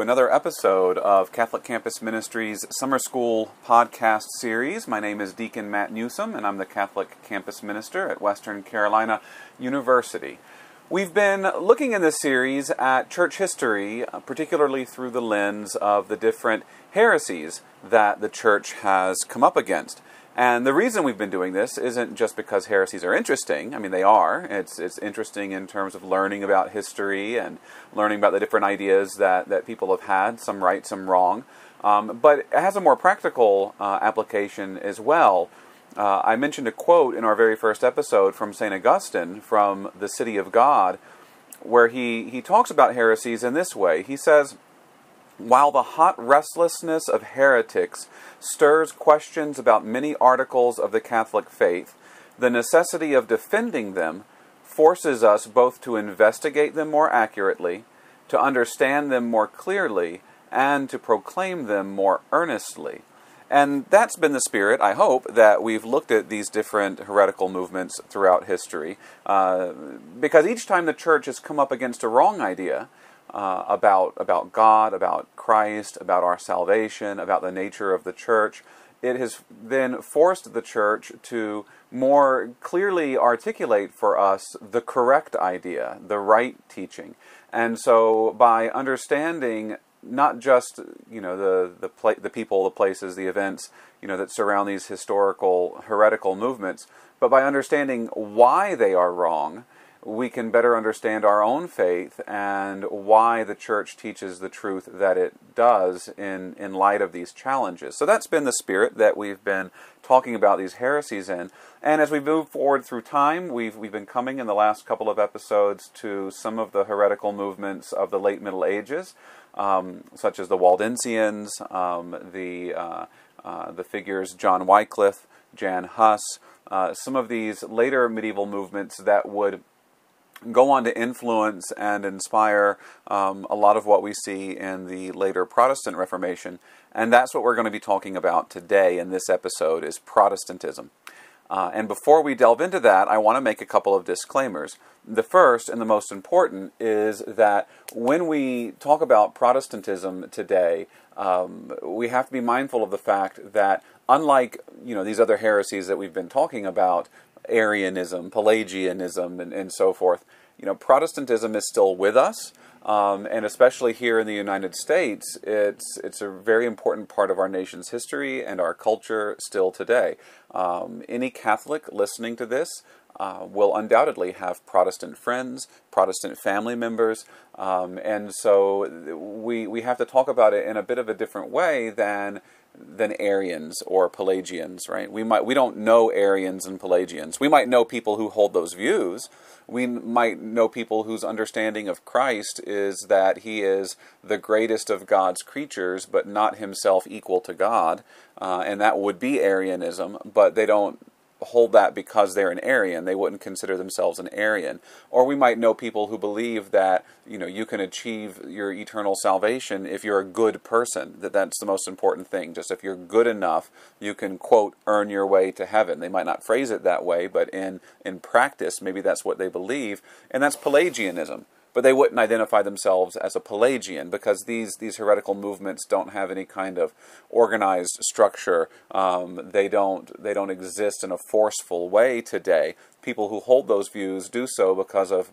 another episode of Catholic Campus Ministries Summer School podcast series. My name is Deacon Matt Newsom, and I'm the Catholic Campus Minister at Western Carolina University. We've been looking in this series at church history, uh, particularly through the lens of the different heresies that the church has come up against. And the reason we've been doing this isn't just because heresies are interesting. I mean, they are. It's, it's interesting in terms of learning about history and learning about the different ideas that, that people have had, some right, some wrong. Um, but it has a more practical uh, application as well. Uh, I mentioned a quote in our very first episode from St. Augustine from The City of God, where he, he talks about heresies in this way. He says, while the hot restlessness of heretics stirs questions about many articles of the Catholic faith, the necessity of defending them forces us both to investigate them more accurately, to understand them more clearly, and to proclaim them more earnestly. And that's been the spirit, I hope, that we've looked at these different heretical movements throughout history. Uh, because each time the church has come up against a wrong idea, uh, about about God, about Christ, about our salvation, about the nature of the church. It has then forced the church to more clearly articulate for us the correct idea, the right teaching. And so, by understanding not just you know the the the people, the places, the events you know that surround these historical heretical movements, but by understanding why they are wrong we can better understand our own faith and why the church teaches the truth that it does in, in light of these challenges. So that's been the spirit that we've been talking about these heresies in. And as we move forward through time, we've, we've been coming in the last couple of episodes to some of the heretical movements of the late Middle Ages, um, such as the Waldensians, um, the, uh, uh, the figures John Wycliffe, Jan Hus, uh, some of these later medieval movements that would go on to influence and inspire um, a lot of what we see in the later Protestant Reformation. And that's what we're going to be talking about today in this episode is Protestantism. Uh, and before we delve into that, I want to make a couple of disclaimers. The first and the most important is that when we talk about Protestantism today, um, we have to be mindful of the fact that unlike you know these other heresies that we've been talking about, Arianism, Pelagianism, and, and so forth. You know, Protestantism is still with us, um, and especially here in the United States, it's it's a very important part of our nation's history and our culture still today. Um, any Catholic listening to this uh, will undoubtedly have Protestant friends, Protestant family members, um, and so we we have to talk about it in a bit of a different way than than Arians or Pelagians, right? We might we don't know Arians and Pelagians. We might know people who hold those views. We might know people whose understanding of Christ is that he is the greatest of God's creatures, but not himself equal to God, uh, and that would be Arianism. But they don't hold that because they're an Arian. They wouldn't consider themselves an Arian. Or we might know people who believe that you know you can achieve your eternal salvation if you're a good person. That that's the most important thing. Just if you're good enough, you can quote earn your way to heaven. They might not phrase it that way, but in in practice, maybe that's what they believe, and that's Pelagianism but they wouldn't identify themselves as a Pelagian because these these heretical movements don't have any kind of organized structure. Um, they don't they don't exist in a forceful way today. People who hold those views do so because of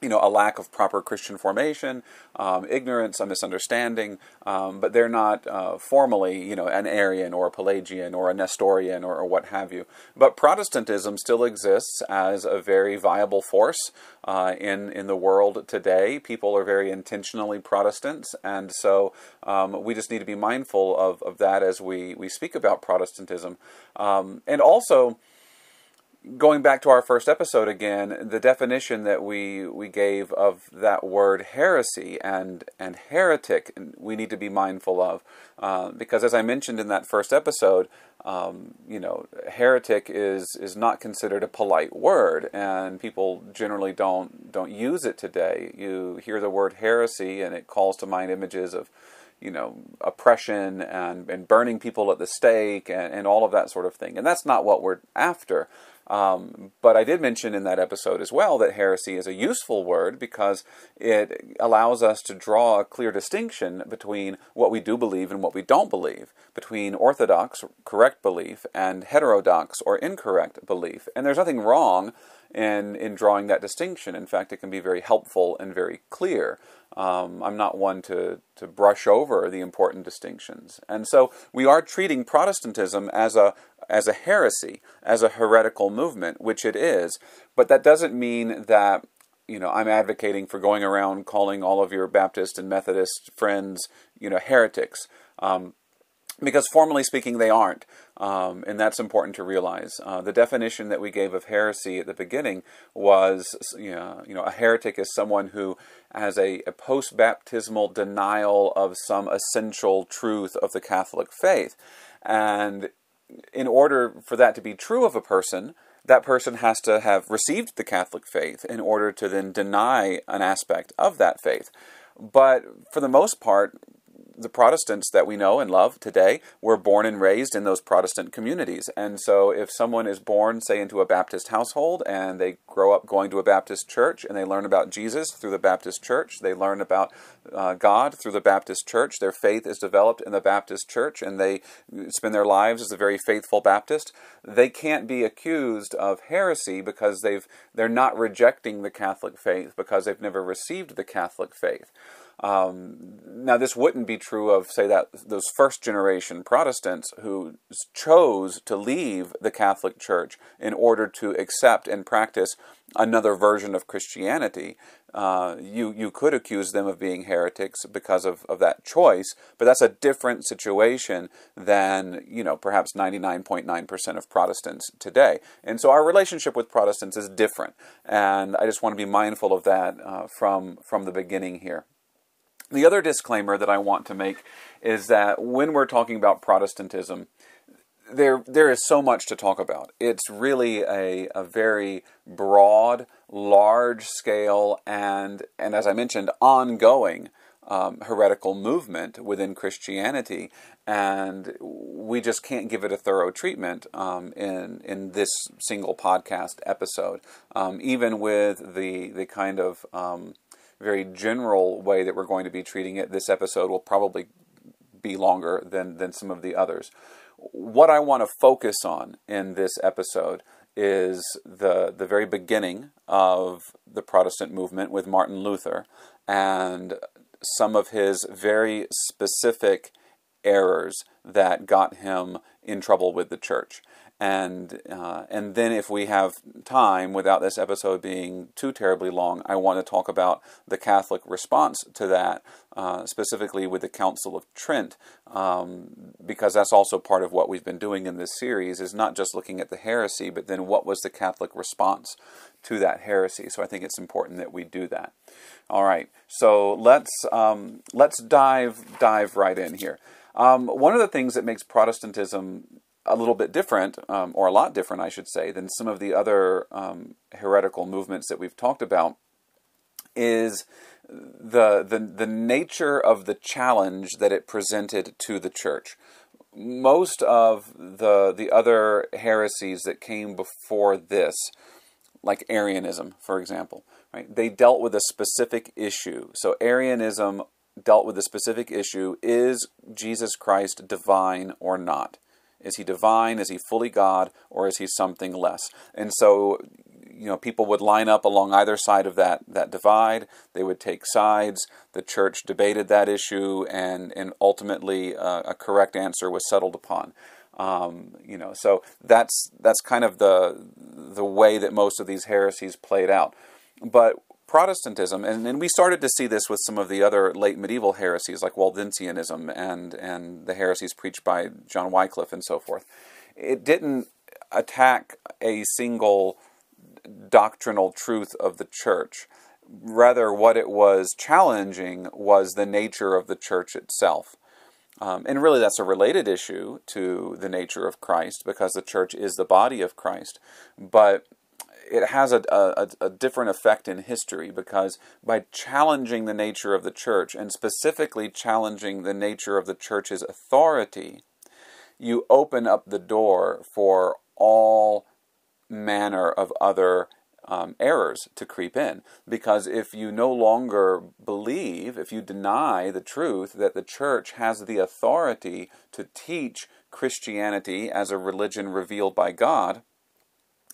you know, a lack of proper Christian formation, um, ignorance, a misunderstanding, um, but they're not uh, formally, you know, an Arian or a Pelagian or a Nestorian or, or, what have you. But Protestantism still exists as a very viable force uh, in in the world today. People are very intentionally Protestants, and so um, we just need to be mindful of, of that as we we speak about Protestantism, um, and also going back to our first episode again, the definition that we we gave of that word heresy and and heretic, we need to be mindful of, uh, because as I mentioned in that first episode, um, you know, heretic is is not considered a polite word, and people generally don't don't use it today. You hear the word heresy, and it calls to mind images of you know, oppression and, and burning people at the stake and, and all of that sort of thing. And that's not what we're after. Um, but I did mention in that episode as well that heresy is a useful word because it allows us to draw a clear distinction between what we do believe and what we don't believe, between orthodox, correct belief, and heterodox or incorrect belief. And there's nothing wrong in, in drawing that distinction. In fact, it can be very helpful and very clear. Um, I'm not one to, to brush over the important distinctions. And so we are treating Protestantism as a, as a heresy, as a heretical movement, which it is. But that doesn't mean that you know I'm advocating for going around calling all of your Baptist and Methodist friends you know heretics. Um, because formally speaking, they aren't. Um, and that's important to realize. Uh, the definition that we gave of heresy at the beginning was, you know, you know a heretic is someone who has a, a post baptismal denial of some essential truth of the Catholic faith. And in order for that to be true of a person, that person has to have received the Catholic faith in order to then deny an aspect of that faith. But for the most part, the Protestants that we know and love today were born and raised in those Protestant communities. And so if someone is born, say, into a Baptist household and they grow up going to a Baptist church and they learn about Jesus through the Baptist church, they learn about uh, God through the Baptist church, their faith is developed in the Baptist church, and they spend their lives as a very faithful Baptist, they can't be accused of heresy because they've, they're not rejecting the Catholic faith because they've never received the Catholic faith. Um, now, this wouldn't be true of, say, that those first generation Protestants who chose to leave the Catholic Church in order to accept and practice another version of Christianity. Uh, you you could accuse them of being heretics because of, of that choice, but that's a different situation than you know perhaps 99.9% of Protestants today. And so our relationship with Protestants is different, and I just want to be mindful of that uh, from from the beginning here. The other disclaimer that I want to make is that when we're talking about Protestantism, there there is so much to talk about. It's really a, a very broad, large scale, and and as I mentioned, ongoing um, heretical movement within Christianity, and we just can't give it a thorough treatment um, in in this single podcast episode. Um, even with the the kind of um, very general way that we're going to be treating it, this episode will probably be longer than, than some of the others. What I want to focus on in this episode is the, the very beginning of the Protestant movement with Martin Luther and some of his very specific errors that got him in trouble with the church and uh, and then if we have time without this episode being too terribly long i want to talk about the catholic response to that uh, specifically with the council of trent um, because that's also part of what we've been doing in this series is not just looking at the heresy but then what was the catholic response to that heresy. So i think it's important that we do that. All right. So let's um, let's dive dive right in here. Um, one of the things that makes protestantism a little bit different, um, or a lot different, I should say, than some of the other um, heretical movements that we've talked about, is the, the the nature of the challenge that it presented to the church. Most of the the other heresies that came before this, like Arianism, for example, right? They dealt with a specific issue. So Arianism dealt with a specific issue: is Jesus Christ divine or not? Is he divine? Is he fully God? Or is he something less? And so, you know, people would line up along either side of that, that divide. They would take sides. The church debated that issue, and, and ultimately uh, a correct answer was settled upon. Um, you know, so that's that's kind of the the way that most of these heresies played out. But Protestantism, and, and we started to see this with some of the other late medieval heresies like Waldensianism and, and the heresies preached by John Wycliffe and so forth. It didn't attack a single doctrinal truth of the church. Rather, what it was challenging was the nature of the church itself. Um, and really, that's a related issue to the nature of Christ because the church is the body of Christ. But it has a, a, a, different effect in history because by challenging the nature of the church and specifically challenging the nature of the church's authority, you open up the door for all manner of other um, errors to creep in. Because if you no longer believe, if you deny the truth that the church has the authority to teach Christianity as a religion revealed by God,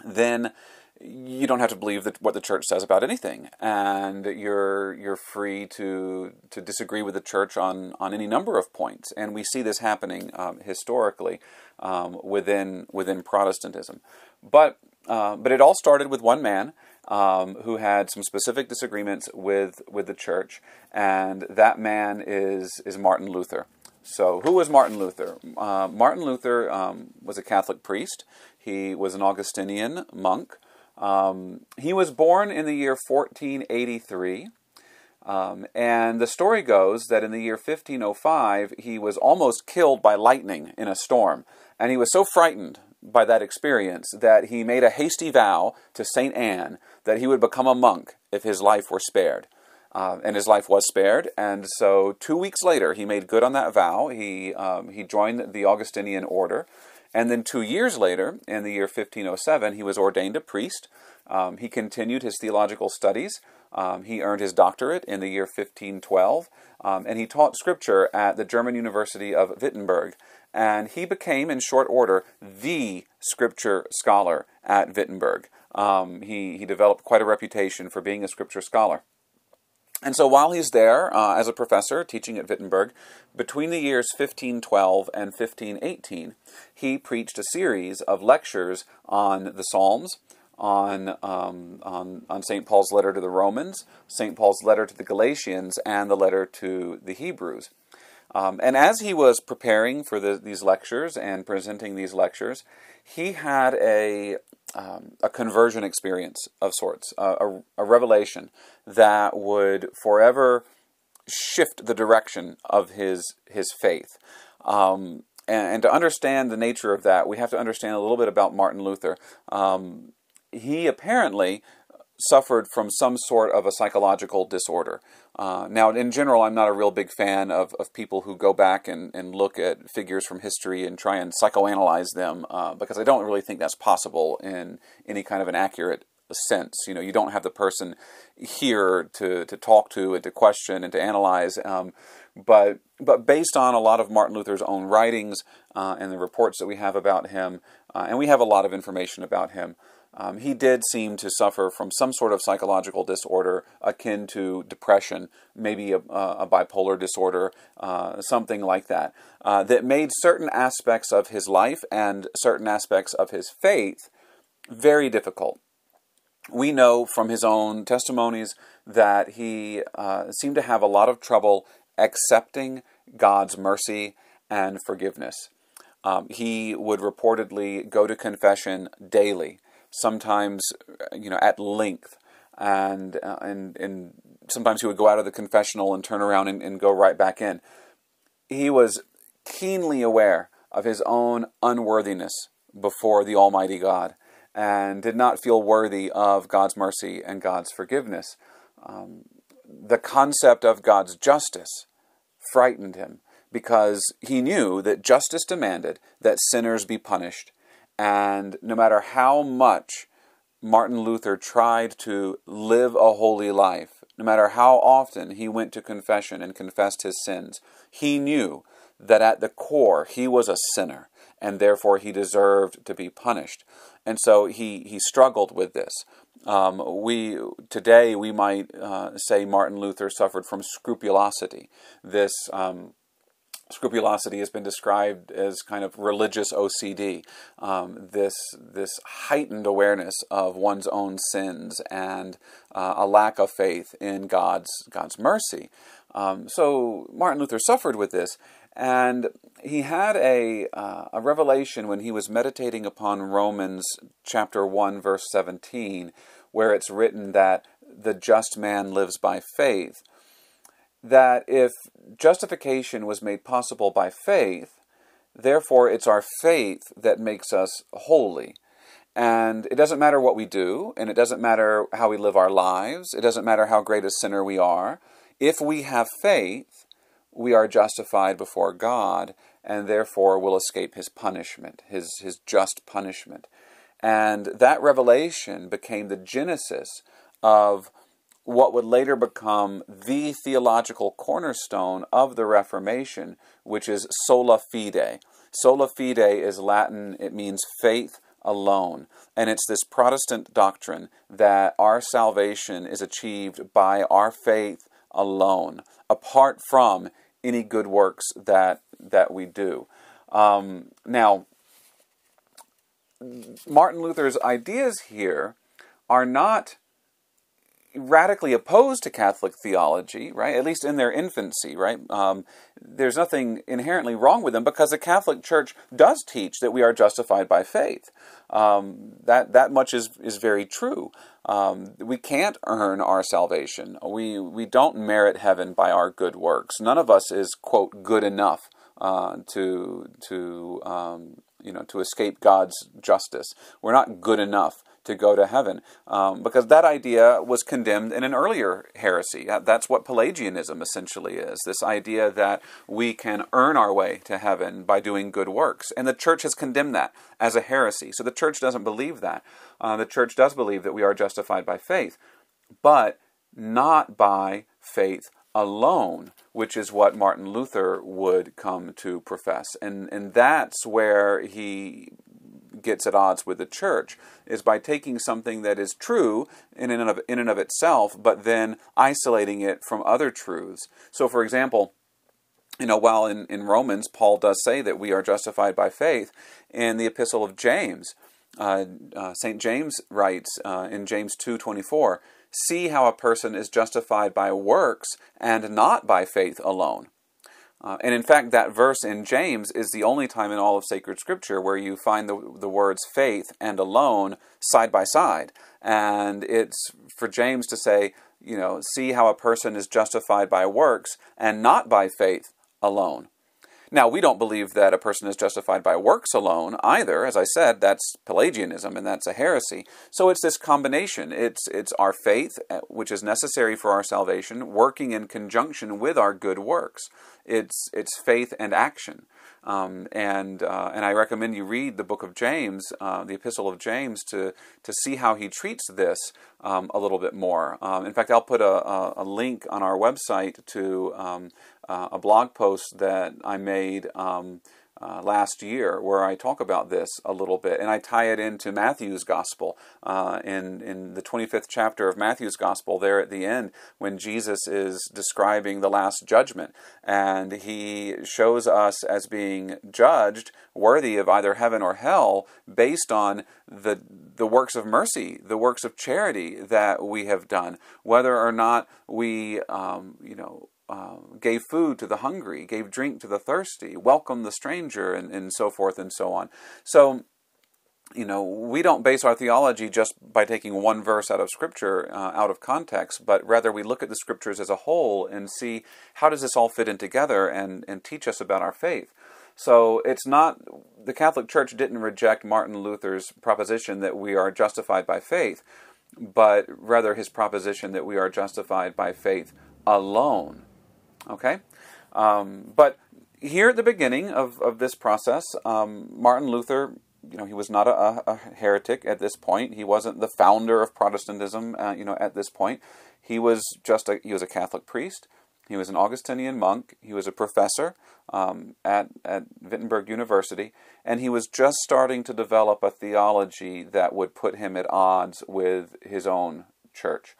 then you don't have to believe that what the church says about anything, and you're you're free to to disagree with the church on on any number of points. And we see this happening um, historically um, within within Protestantism. But uh, but it all started with one man um, who had some specific disagreements with with the church, and that man is is Martin Luther. So, who was Martin Luther? Uh, Martin Luther um, was a Catholic priest. He was an Augustinian monk. Um, he was born in the year 1483. Um, and the story goes that in the year 1505, he was almost killed by lightning in a storm. And he was so frightened by that experience that he made a hasty vow to St. Anne that he would become a monk if his life were spared. Uh, and his life was spared. And so, two weeks later, he made good on that vow. He um, he joined the Augustinian order, and then two years later, in the year 1507, he was ordained a priest. Um, he continued his theological studies. Um, he earned his doctorate in the year 1512, um, and he taught scripture at the German University of Wittenberg. And he became, in short order, the scripture scholar at Wittenberg. Um, he, he developed quite a reputation for being a scripture scholar. And so while he's there uh, as a professor teaching at Wittenberg, between the years 1512 and 1518, he preached a series of lectures on the Psalms, on, um, on, on St. Paul's letter to the Romans, St. Paul's letter to the Galatians, and the letter to the Hebrews. Um, and as he was preparing for the, these lectures and presenting these lectures, he had a, um, a conversion experience of sorts, uh, a, a, revelation that would forever shift the direction of his his faith. Um, and, and, to understand the nature of that, we have to understand a little bit about Martin Luther. Um, he apparently suffered from some sort of a psychological disorder. Uh, now, in general, I'm not a real big fan of, of people who go back and, and look at figures from history and try and psychoanalyze them uh, because I don't really think that's possible in any kind of an accurate sense. You know, you don't have the person here to, to talk to and to question and to analyze. Um, but but based on a lot of Martin Luther's own writings uh, and the reports that we have about him, uh, and we have a lot of information about him, um, he did seem to suffer from some sort of psychological disorder akin to depression, maybe a, a bipolar disorder, uh, something like that, uh, that made certain aspects of his life and certain aspects of his faith very difficult. We know from his own testimonies that he uh, seemed to have a lot of trouble accepting God's mercy and forgiveness. Um, he would reportedly go to confession daily sometimes you know at length, and uh, and and sometimes he would go out of the confessional and turn around and, and go right back in. He was keenly aware of his own unworthiness before the Almighty God and did not feel worthy of God's mercy and God's forgiveness. Um, the concept of God's justice frightened him because he knew that justice demanded that sinners be punished and no matter how much Martin Luther tried to live a holy life, no matter how often he went to confession and confessed his sins, he knew that at the core he was a sinner and therefore he deserved to be punished. And so he, he struggled with this. Um, we today we might uh, say Martin Luther suffered from scrupulosity, this um, scrupulosity has been described as kind of religious OCD, um, this this heightened awareness of one's own sins and uh, a lack of faith in God's God's mercy. Um, so Martin Luther suffered with this, and he had a uh, a revelation when he was meditating upon Romans chapter one verse seventeen, where it's written that the just man lives by faith that if justification was made possible by faith, therefore it's our faith that makes us holy. And it doesn't matter what we do, and it doesn't matter how we live our lives, it doesn't matter how great a sinner we are. If we have faith, we are justified before God, and therefore will escape his punishment, his, his just punishment. And that revelation became the genesis of what would later become the theological cornerstone of the Reformation, which is sola fide. Sola fide is Latin, it means faith alone. And it's this Protestant doctrine that our salvation is achieved by our faith alone, apart from any good works that, that we do. Um, now, Martin Luther's ideas here are not radically opposed to Catholic theology, right? At least in their infancy, right? Um, there's nothing inherently wrong with them because the Catholic Church does teach that we are justified by faith. Um, that that much is is very true. Um, we can't earn our salvation. We we don't merit heaven by our good works. None of us is quote good enough uh, to to um, you know to escape God's justice. We're not good enough to go to heaven um, because that idea was condemned in an earlier heresy. That's what Pelagianism essentially is this idea that we can earn our way to heaven by doing good works. And the church has condemned that as a heresy. So the church doesn't believe that. Uh, the church does believe that we are justified by faith, but not by faith alone, which is what Martin Luther would come to profess. And, and that's where he gets at odds with the church is by taking something that is true in and of, in and of itself, but then isolating it from other truths. So, for example, you know, while in, in Romans, Paul does say that we are justified by faith, in the epistle of James, uh, uh, St. James writes uh, in James 2.24, See how a person is justified by works and not by faith alone. Uh, and in fact, that verse in James is the only time in all of sacred scripture where you find the, the words faith and alone side by side. And it's for James to say, you know, see how a person is justified by works and not by faith alone. Now, we don't believe that a person is justified by works alone either. As I said, that's Pelagianism and that's a heresy. So it's this combination. It's, it's our faith, uh, which is necessary for our salvation, working in conjunction with our good works. It's, it's faith and action. Um, and uh, and I recommend you read the book of James, uh, the Epistle of James, to to see how he treats this um, a little bit more. Um, in fact, I'll put a, a, a, link on our website to um, uh, a blog post that I made um, uh, last year where I talk about this a little bit, and I tie it into Matthew's Gospel. Uh, in in the 25th chapter of Matthew's Gospel, there at the end, when Jesus is describing the Last Judgment, and he shows us as being judged worthy of either heaven or hell based on the the works of mercy, the works of charity that we have done, whether or not we, um, you know uh, gave food to the hungry, gave drink to the thirsty, welcomed the stranger, and, and so forth and so on. So, you know, we don't base our theology just by taking one verse out of Scripture uh, out of context, but rather we look at the Scriptures as a whole and see how does this all fit in together and, and teach us about our faith. So it's not, the Catholic Church didn't reject Martin Luther's proposition that we are justified by faith, but rather his proposition that we are justified by faith alone. Okay? Um, but here at the beginning of, of this process, um, Martin Luther, you know, he was not a, a, heretic at this point. He wasn't the founder of Protestantism, uh, you know, at this point. He was just a, he was a Catholic priest. He was an Augustinian monk. He was a professor um, at, at Wittenberg University. And he was just starting to develop a theology that would put him at odds with his own church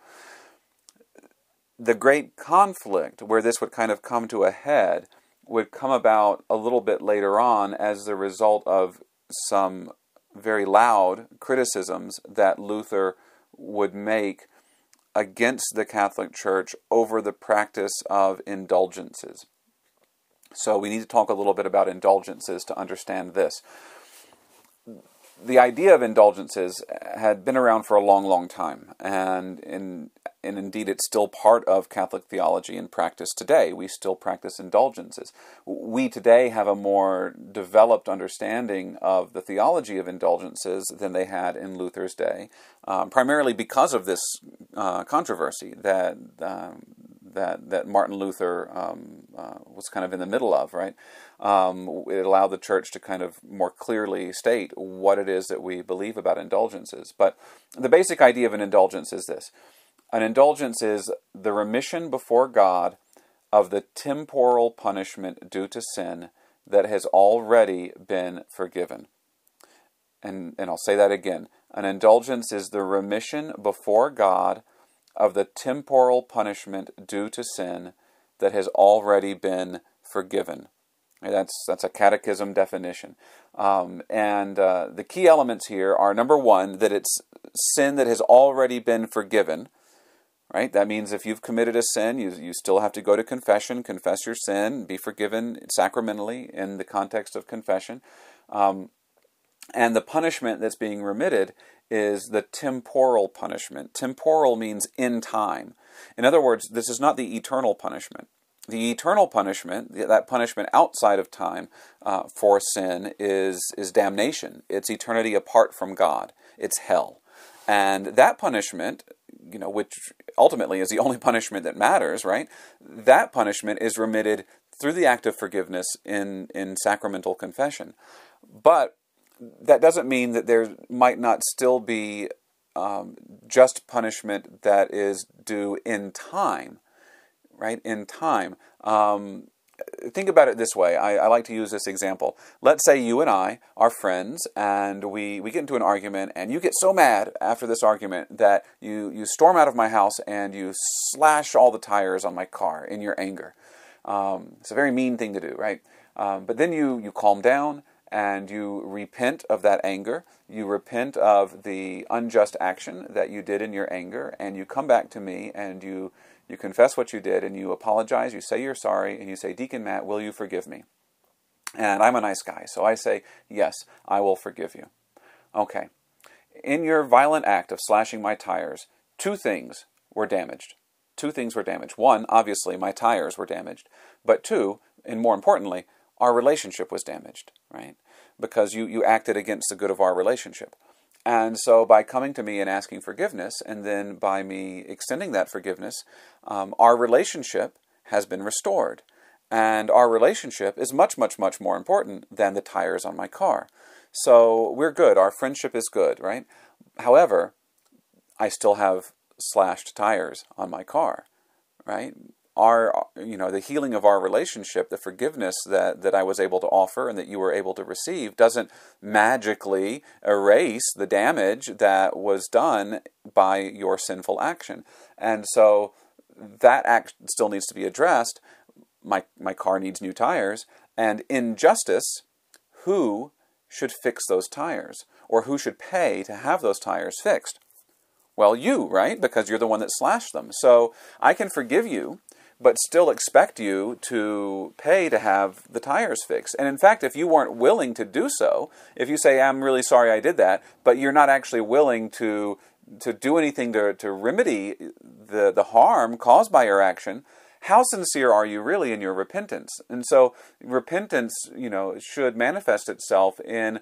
the great conflict where this would kind of come to a head would come about a little bit later on as the result of some very loud criticisms that Luther would make against the Catholic Church over the practice of indulgences. So we need to talk a little bit about indulgences to understand this. The idea of indulgences had been around for a long, long time, and in and indeed it's still part of Catholic theology and practice today. We still practice indulgences. We today have a more developed understanding of the theology of indulgences than they had in Luther's day, um, primarily because of this uh, controversy that. Um, that, that Martin Luther um, uh, was kind of in the middle of, right? Um, it allowed the church to kind of more clearly state what it is that we believe about indulgences. But the basic idea of an indulgence is this an indulgence is the remission before God of the temporal punishment due to sin that has already been forgiven. And, and I'll say that again. An indulgence is the remission before God of the temporal punishment due to sin that has already been forgiven. That's that's a catechism definition, um, and uh, the key elements here are number one that it's sin that has already been forgiven. Right, that means if you've committed a sin, you you still have to go to confession, confess your sin, be forgiven sacramentally in the context of confession, um, and the punishment that's being remitted is the temporal punishment. Temporal means in time. In other words, this is not the eternal punishment. The eternal punishment, that punishment outside of time uh, for sin, is, is damnation. It's eternity apart from God. It's hell. And that punishment, you know, which ultimately is the only punishment that matters, right? That punishment is remitted through the act of forgiveness in, in sacramental confession. But that doesn't mean that there might not still be um, just punishment that is due in time, right? In time. Um, think about it this way. I, I, like to use this example. Let's say you and I are friends and we, we get into an argument and you get so mad after this argument that you, you storm out of my house and you slash all the tires on my car in your anger. Um, it's a very mean thing to do, right? Um, but then you, you calm down and you repent of that anger. You repent of the unjust action that you did in your anger, and you come back to me and you, you confess what you did and you apologize. You say you're sorry, and you say, Deacon Matt, will you forgive me? And I'm a nice guy, so I say, Yes, I will forgive you. Okay. In your violent act of slashing my tires, two things were damaged. Two things were damaged. One, obviously, my tires were damaged. But two, and more importantly, our relationship was damaged, right? because you, you acted against the good of our relationship. And so, by coming to me and asking forgiveness, and then by me extending that forgiveness, um, our relationship has been restored. And our relationship is much, much, much more important than the tires on my car. So, we're good. Our friendship is good, right? However, I still have slashed tires on my car, right? Our you know the healing of our relationship the forgiveness that that I was able to offer and that you were able to receive doesn't magically erase the damage that was done by your sinful action. And so that act still needs to be addressed. My my car needs new tires. And in justice who should fix those tires? Or who should pay to have those tires fixed? Well, you, right? Because you're the one that slashed them. So I can forgive you but still expect you to pay to have the tires fixed. And in fact, if you weren't willing to do so, if you say, I'm really sorry I did that, but you're not actually willing to to do anything to, to remedy the, the harm caused by your action, how sincere are you really in your repentance? And so repentance, you know, should manifest itself in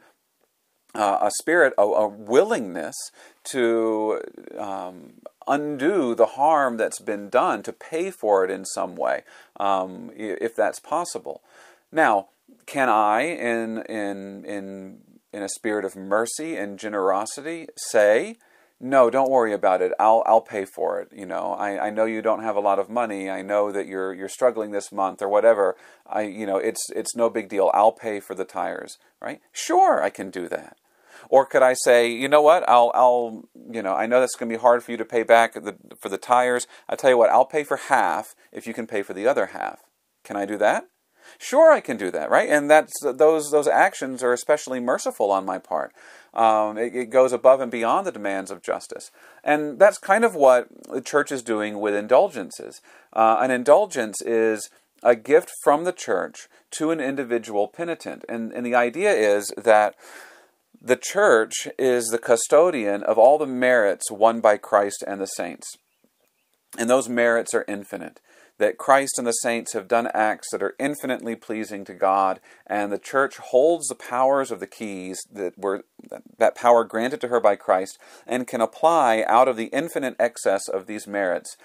uh, a spirit, a, a willingness to um, undo the harm that's been done, to pay for it in some way, um, if that's possible. Now, can I, in in in in a spirit of mercy and generosity, say, "No, don't worry about it. I'll I'll pay for it." You know, I, I know you don't have a lot of money. I know that you're you're struggling this month or whatever. I you know it's it's no big deal. I'll pay for the tires. Right? Sure, I can do that. Or could I say, you know what, I'll, I'll, you know, I know that's going to be hard for you to pay back the, for the tires. I tell you what, I'll pay for half if you can pay for the other half. Can I do that? Sure, I can do that, right? And that's those those actions are especially merciful on my part. Um, it, it, goes above and beyond the demands of justice, and that's kind of what the church is doing with indulgences. Uh, an indulgence is a gift from the church to an individual penitent, and and the idea is that the church is the custodian of all the merits won by Christ and the saints. And those merits are infinite. That Christ and the saints have done acts that are infinitely pleasing to God, and the church holds the powers of the keys that were that power granted to her by Christ, and can apply out of the infinite excess of these merits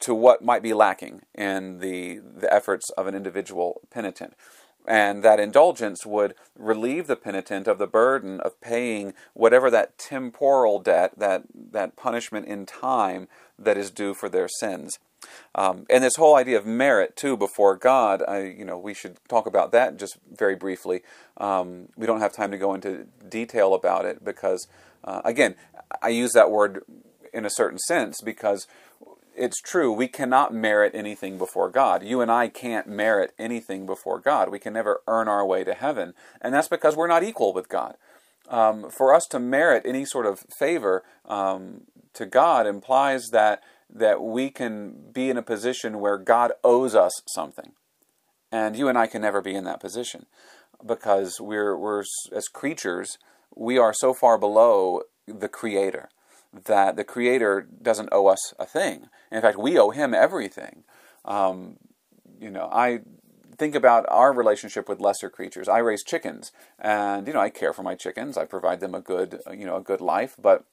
to what might be lacking in the the efforts of an individual penitent and that indulgence would relieve the penitent of the burden of paying whatever that temporal debt, that, that punishment in time that is due for their sins. Um, and this whole idea of merit too before God, I, you know, we should talk about that just very briefly. Um, we don't have time to go into detail about it because, uh, again, I use that word in a certain sense because it's true, we cannot merit anything before God. You and I can't merit anything before God. We can never earn our way to heaven. And that's because we're not equal with God. Um, for us to merit any sort of favor um, to God implies that, that we can be in a position where God owes us something. And you and I can never be in that position because we're, we're as creatures, we are so far below the Creator that the Creator doesn't owe us a thing. In fact, we owe Him everything. Um, you know, I think about our relationship with lesser creatures. I raise chickens, and you know, I care for my chickens. I provide them a good, you know, a good life. But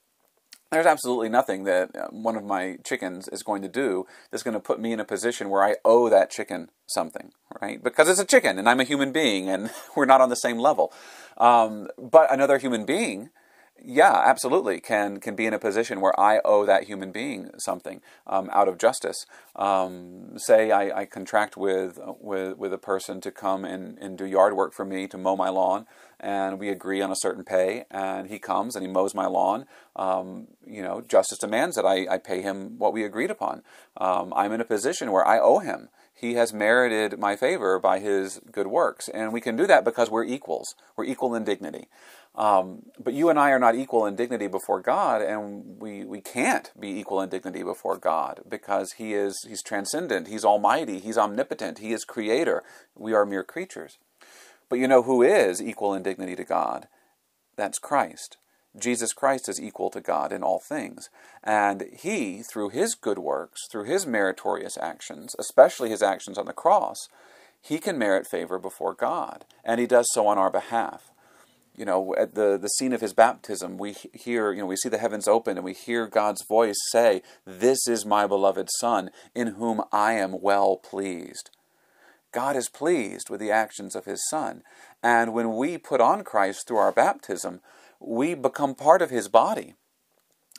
there's absolutely nothing that uh, one of my chickens is going to do that's going to put me in a position where I owe that chicken something, right? Because it's a chicken, and I'm a human being, and we're not on the same level. Um, but another human being yeah, absolutely, can can be in a position where I owe that human being something um, out of justice. Um, say I, I, contract with with with a person to come and, and do yard work for me to mow my lawn, and we agree on a certain pay, and he comes and he mows my lawn. Um, you know, justice demands that I, I pay him what we agreed upon. Um, I'm in a position where I owe him he has merited my favor by his good works. And we can do that because we're equals. We're equal in dignity. Um, but you and I are not equal in dignity before God, and we, we can't be equal in dignity before God because He is He's transcendent, He's almighty, He's omnipotent, He is creator. We are mere creatures. But you know who is equal in dignity to God? That's Christ. Jesus Christ is equal to God in all things. And He, through His good works, through His meritorious actions, especially His actions on the cross, He can merit favor before God. And He does so on our behalf you know, at the, the scene of his baptism, we hear, you know, we see the heavens open and we hear God's voice say, This is my beloved Son, in whom I am well pleased. God is pleased with the actions of his Son. And when we put on Christ through our baptism, we become part of his body.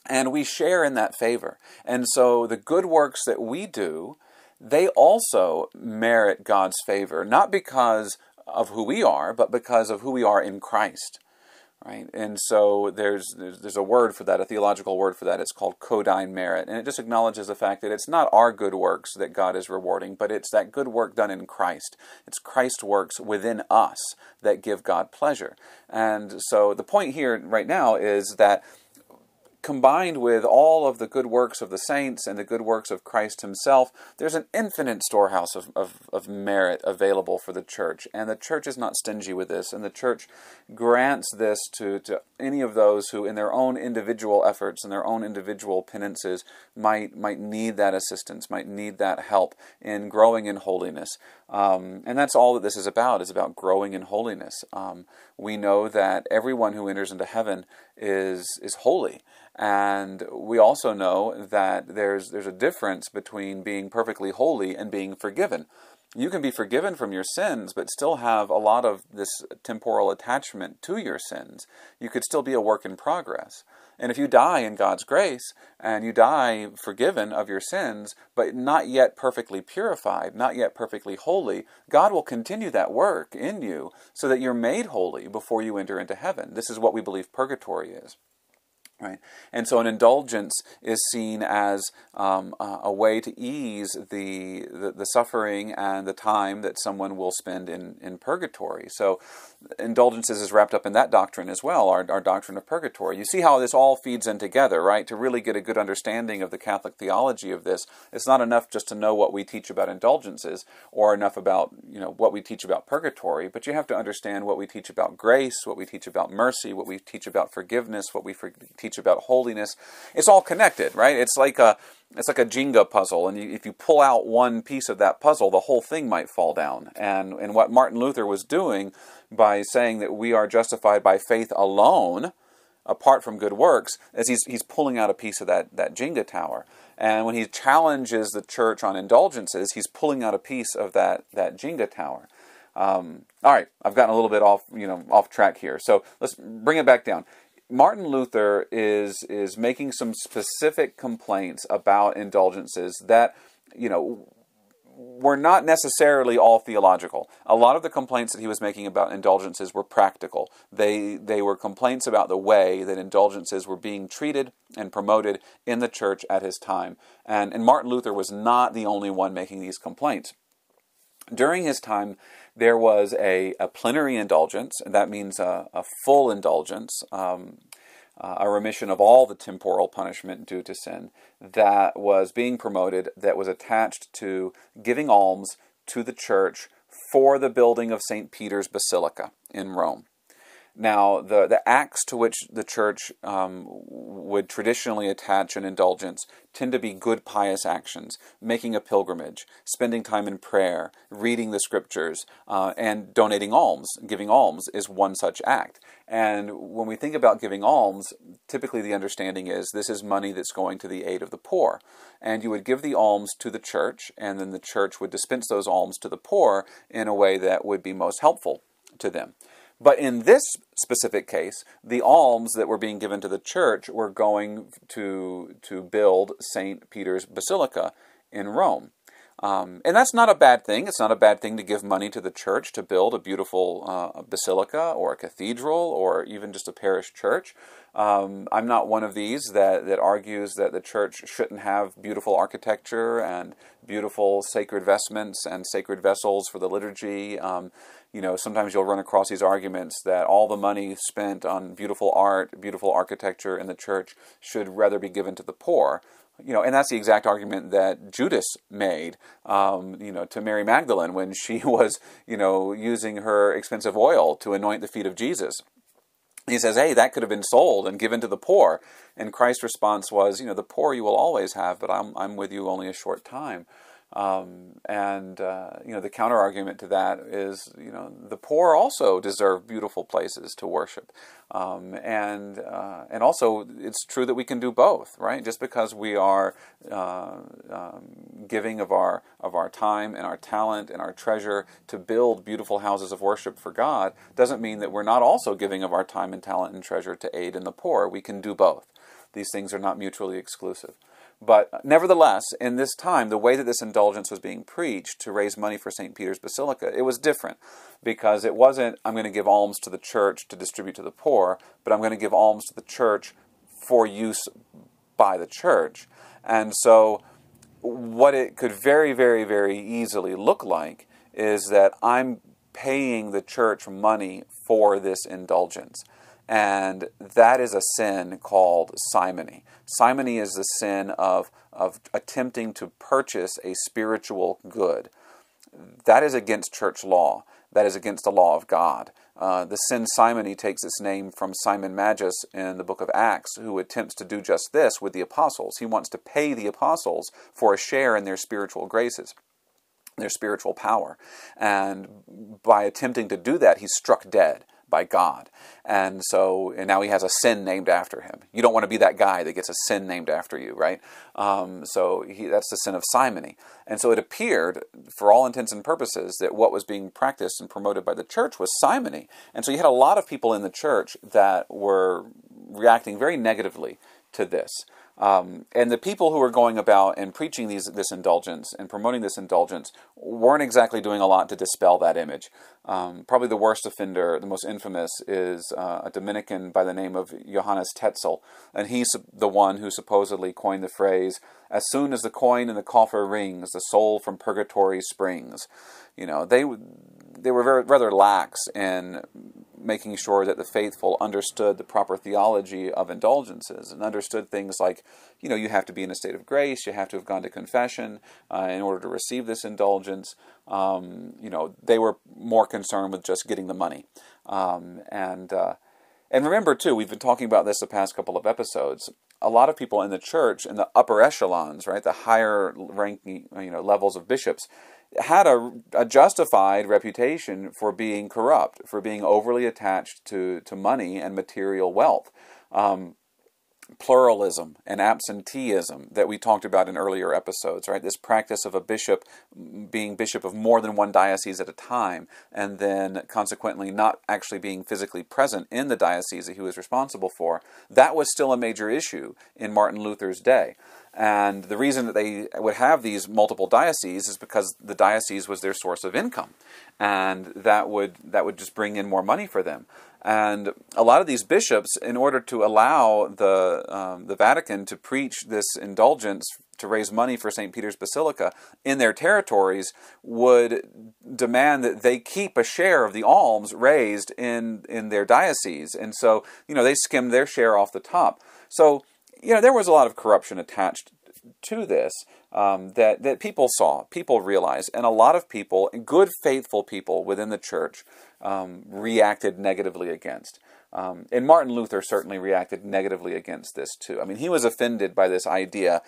And we share in that favor. And so the good works that we do, they also merit God's favor, not because of who we are, but because of who we are in Christ. Right? And so there's, there's, a word for that, a theological word for that. It's called condign merit, and it just acknowledges the fact that it's not our good works that God is rewarding, but it's that good work done in Christ. It's Christ's works within us that give God pleasure. And so the point here right now is that combined with all of the good works of the saints and the good works of Christ himself, there's an infinite storehouse of, of, of, merit available for the church. And the church is not stingy with this. And the church grants this to, to any of those who, in their own individual efforts and their own individual penances, might, might need that assistance, might need that help in growing in holiness. Um, and that's all that this is about, is about growing in holiness. Um, we know that everyone who enters into heaven is, is holy. And we also know that there's, there's a difference between being perfectly holy and being forgiven. You can be forgiven from your sins, but still have a lot of this temporal attachment to your sins. You could still be a work in progress. And if you die in God's grace and you die forgiven of your sins, but not yet perfectly purified, not yet perfectly holy, God will continue that work in you so that you're made holy before you enter into heaven. This is what we believe purgatory is. Right? And so an indulgence is seen as um, uh, a way to ease the, the, the, suffering and the time that someone will spend in, in purgatory. So indulgences is wrapped up in that doctrine as well, our, our doctrine of purgatory. You see how this all feeds in together, right? To really get a good understanding of the Catholic theology of this, it's not enough just to know what we teach about indulgences or enough about you know what we teach about purgatory, but you have to understand what we teach about grace, what we teach about mercy, what we teach about forgiveness, what we for- teach teach about holiness. It's all connected, right? It's like a it's like a Jenga puzzle, and you, if you pull out one piece of that puzzle, the whole thing might fall down. And and what Martin Luther was doing by saying that we are justified by faith alone, apart from good works, is he's he's pulling out a piece of that that Jenga tower. And when he challenges the church on indulgences, he's pulling out a piece of that that Jenga tower. Um, all right, I've gotten a little bit off, you know, off track here. So let's bring it back down. Martin Luther is is making some specific complaints about indulgences that, you know, were not necessarily all theological. A lot of the complaints that he was making about indulgences were practical. They they were complaints about the way that indulgences were being treated and promoted in the church at his time. And and Martin Luther was not the only one making these complaints. During his time, there was a, a plenary indulgence, and that means a, a full indulgence, um, uh, a remission of all the temporal punishment due to sin that was being promoted, that was attached to giving alms to the church for the building of St. Peter's Basilica in Rome. Now, the, the acts to which the church um, would traditionally attach an indulgence tend to be good, pious actions, making a pilgrimage, spending time in prayer, reading the scriptures, uh, and donating alms. Giving alms is one such act. And when we think about giving alms, typically the understanding is this is money that's going to the aid of the poor. And you would give the alms to the church, and then the church would dispense those alms to the poor in a way that would be most helpful to them. But in this specific case, the alms that were being given to the church were going to, to build St. Peter's Basilica in Rome. Um, and that's not a bad thing. It's not a bad thing to give money to the church to build a beautiful uh, basilica or a cathedral or even just a parish church. Um, I'm not one of these that, that argues that the church shouldn't have beautiful architecture and beautiful sacred vestments and sacred vessels for the liturgy. Um, you know, sometimes you'll run across these arguments that all the money spent on beautiful art, beautiful architecture in the church should rather be given to the poor. You know, and that's the exact argument that Judas made, um, you know, to Mary Magdalene when she was, you know, using her expensive oil to anoint the feet of Jesus. He says, hey, that could have been sold and given to the poor. And Christ's response was, you know, the poor you will always have, but I'm, I'm with you only a short time. Um, and uh, you know the counter argument to that is you know the poor also deserve beautiful places to worship, um, and uh, and also it's true that we can do both, right? Just because we are uh, um, giving of our of our time and our talent and our treasure to build beautiful houses of worship for God doesn't mean that we're not also giving of our time and talent and treasure to aid in the poor. We can do both. These things are not mutually exclusive. But nevertheless, in this time, the way that this indulgence was being preached to raise money for St. Peter's Basilica, it was different because it wasn't, I'm going to give alms to the church to distribute to the poor, but I'm going to give alms to the church for use by the church. And so, what it could very, very, very easily look like is that I'm paying the church money for this indulgence. And that is a sin called simony. Simony is the sin of, of attempting to purchase a spiritual good. That is against church law. That is against the law of God. Uh, the sin simony takes its name from Simon Magus in the book of Acts, who attempts to do just this with the apostles. He wants to pay the apostles for a share in their spiritual graces, their spiritual power. And by attempting to do that, he's struck dead by God. And so, and now he has a sin named after him. You don't want to be that guy that gets a sin named after you, right? Um, so he, that's the sin of simony. And so it appeared, for all intents and purposes, that what was being practiced and promoted by the church was simony. And so you had a lot of people in the church that were reacting very negatively to this. Um, and the people who were going about and preaching these, this indulgence and promoting this indulgence weren't exactly doing a lot to dispel that image. Um, probably the worst offender, the most infamous, is uh, a Dominican by the name of Johannes Tetzel, and he's the one who supposedly coined the phrase, "As soon as the coin in the coffer rings, the soul from purgatory springs." You know, they they were very rather lax in making sure that the faithful understood the proper theology of indulgences and understood things like, you know, you have to be in a state of grace, you have to have gone to confession uh, in order to receive this indulgence. Um, you know, they were more concerned with just getting the money. Um, and uh, And remember, too, we've been talking about this the past couple of episodes. A lot of people in the church, in the upper echelons, right, the higher ranking, you know, levels of bishops, had a, a justified reputation for being corrupt, for being overly attached to, to money and material wealth. Um, pluralism and absenteeism that we talked about in earlier episodes, right? This practice of a bishop being bishop of more than one diocese at a time, and then consequently not actually being physically present in the diocese that he was responsible for, that was still a major issue in Martin Luther's day. And the reason that they would have these multiple dioceses is because the diocese was their source of income, and that would that would just bring in more money for them. And a lot of these bishops, in order to allow the, um, the Vatican to preach this indulgence to raise money for St. Peter's Basilica in their territories, would demand that they keep a share of the alms raised in, in their diocese. And so, you know, they skimmed their share off the top. So, you know, there was a lot of corruption attached to this um, that, that people saw, people realized, and a lot of people, good, faithful people within the church, um, reacted negatively against. Um, and Martin Luther certainly reacted negatively against this too. I mean, he was offended by this idea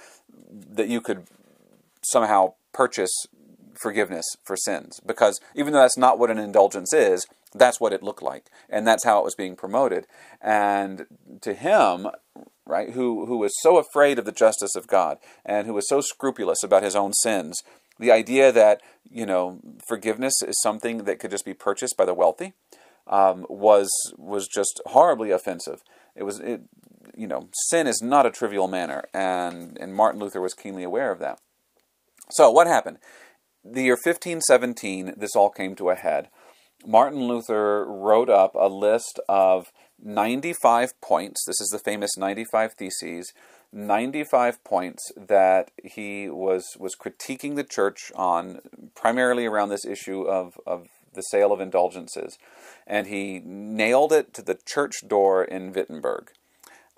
that you could somehow purchase forgiveness for sins, because even though that's not what an indulgence is, that's what it looked like, and that's how it was being promoted. And to him, right, who who was so afraid of the justice of God and who was so scrupulous about his own sins, the idea that you know forgiveness is something that could just be purchased by the wealthy um, was was just horribly offensive. It was it, you know sin is not a trivial matter, and and Martin Luther was keenly aware of that. So what happened? The year 1517, this all came to a head. Martin Luther wrote up a list of 95 points. This is the famous 95 Theses 95 points that he was was critiquing the church on, primarily around this issue of, of the sale of indulgences. And he nailed it to the church door in Wittenberg.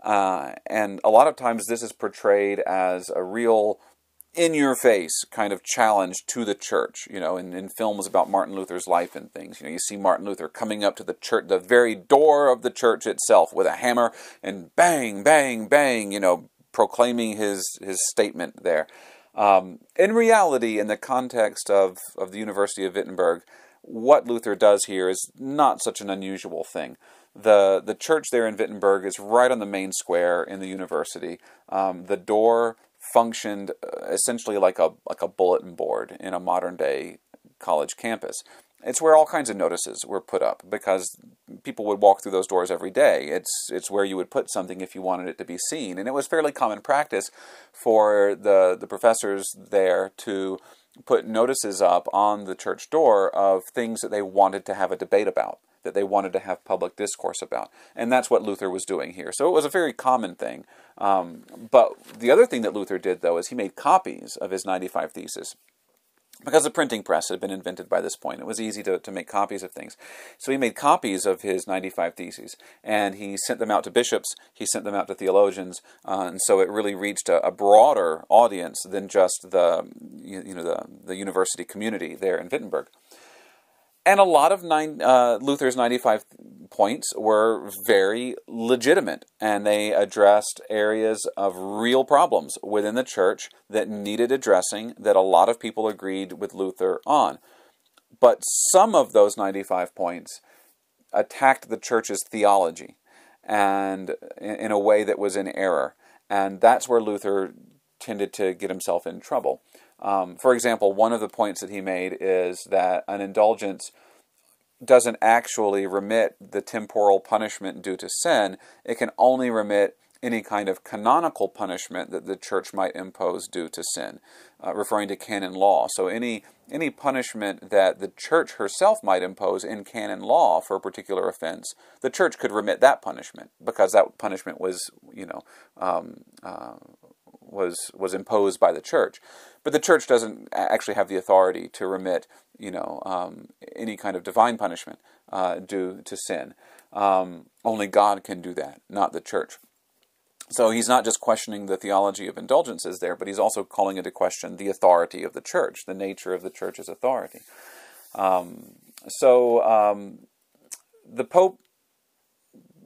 Uh, and a lot of times this is portrayed as a real in your face kind of challenge to the church, you know, in, in films about Martin Luther's life and things. You know, you see Martin Luther coming up to the church, the very door of the church itself with a hammer and bang, bang, bang, you know, proclaiming his his statement there. Um, in reality, in the context of, of the University of Wittenberg, what Luther does here is not such an unusual thing. The, the church there in Wittenberg is right on the main square in the university. Um, the door functioned uh, essentially like a, like a bulletin board in a modern day college campus. It's where all kinds of notices were put up because people would walk through those doors every day. It's it's where you would put something if you wanted it to be seen, and it was fairly common practice for the the professors there to put notices up on the church door of things that they wanted to have a debate about, that they wanted to have public discourse about, and that's what Luther was doing here. So it was a very common thing. Um, but the other thing that Luther did, though, is he made copies of his 95 Theses because the printing press had been invented by this point, it was easy to, to make copies of things. So he made copies of his 95 Theses, and he sent them out to bishops, he sent them out to theologians, uh, and so it really reached a, a, broader audience than just the, you, you know, the, the university community there in Wittenberg. And a lot of nine, uh, Luther's 95 points were very legitimate, and they addressed areas of real problems within the church that needed addressing that a lot of people agreed with Luther on. But some of those 95 points attacked the church's theology and in a way that was in error. And that's where Luther tended to get himself in trouble. Um, for example, one of the points that he made is that an indulgence doesn't actually remit the temporal punishment due to sin. It can only remit any kind of canonical punishment that the church might impose due to sin, uh, referring to canon law. So any any punishment that the church herself might impose in canon law for a particular offense, the church could remit that punishment because that punishment was, you know, um, uh, was was imposed by the church. But the church doesn't actually have the authority to remit, you know, um, any kind of divine punishment uh, due to sin. Um, only God can do that, not the church. So he's not just questioning the theology of indulgences there, but he's also calling into question the authority of the church, the nature of the church's authority. Um, so um, the Pope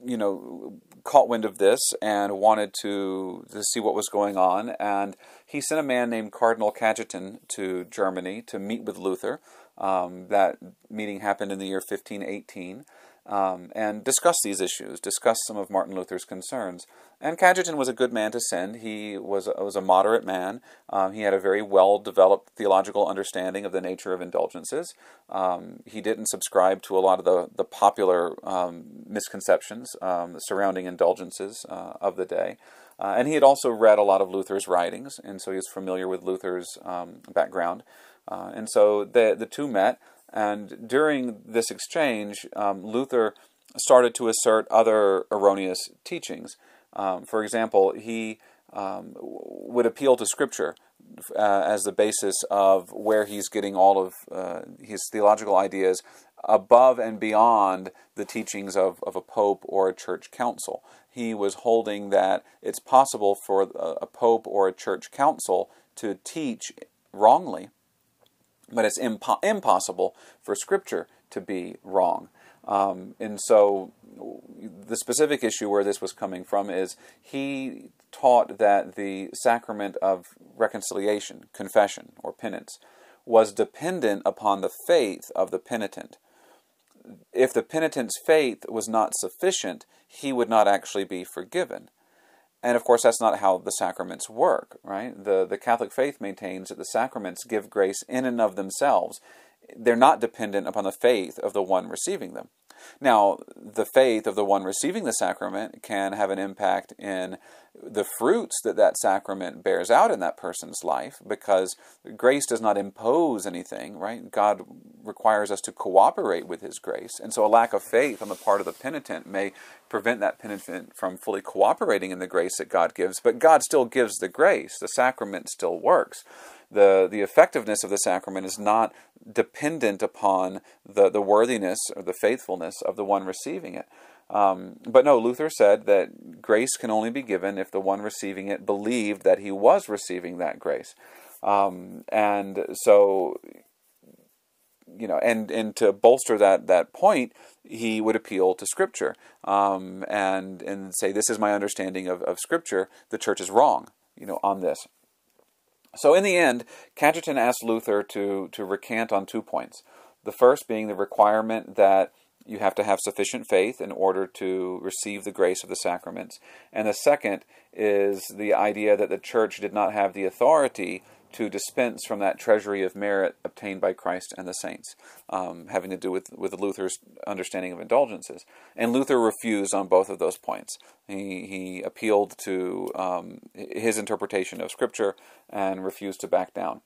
you know, caught wind of this and wanted to, to see what was going on. And he sent a man named Cardinal Cajetan to Germany to meet with Luther. Um, that meeting happened in the year 1518 um, and discuss these issues, discuss some of Martin Luther's concerns. And Cajetan was a good man to send. He was, was a moderate man. Um, he had a very well developed theological understanding of the nature of indulgences. Um, he didn't subscribe to a lot of the, the popular um, misconceptions um, surrounding indulgences uh, of the day. Uh, and he had also read a lot of Luther's writings, and so he was familiar with Luther's um, background. Uh, and so the, the two met. And during this exchange, um, Luther started to assert other erroneous teachings. Um, for example, he um, would appeal to Scripture uh, as the basis of where he's getting all of uh, his theological ideas above and beyond the teachings of, of a pope or a church council. He was holding that it's possible for a, a pope or a church council to teach wrongly but it's impo- impossible for Scripture to be wrong. Um, and so, the specific issue where this was coming from is he taught that the sacrament of reconciliation, confession, or penance, was dependent upon the faith of the penitent. If the penitent's faith was not sufficient, he would not actually be forgiven. And of course, that's not how the sacraments work, right? The, the Catholic faith maintains that the sacraments give grace in and of themselves. They're not dependent upon the faith of the one receiving them. Now, the faith of the one receiving the sacrament can have an impact in the fruits that that sacrament bears out in that person's life because grace does not impose anything, right? God requires us to cooperate with His grace. And so a lack of faith on the part of the penitent may prevent that penitent from fully cooperating in the grace that God gives, but God still gives the grace. The sacrament still works the the effectiveness of the sacrament is not dependent upon the the worthiness or the faithfulness of the one receiving it. Um, but no, Luther said that grace can only be given if the one receiving it believed that he was receiving that grace. Um, and so, you know, and, and to bolster that, that point, he would appeal to Scripture um, and, and say, This is my understanding of, of Scripture. The church is wrong, you know, on this. So in the end, Cajetan asked Luther to, to recant on two points. The first being the requirement that you have to have sufficient faith in order to receive the grace of the sacraments. And the second is the idea that the church did not have the authority to dispense from that treasury of merit obtained by Christ and the saints, um, having to do with, with Luther's understanding of indulgences. And Luther refused on both of those points. He, he appealed to um, his interpretation of Scripture and refused to back down.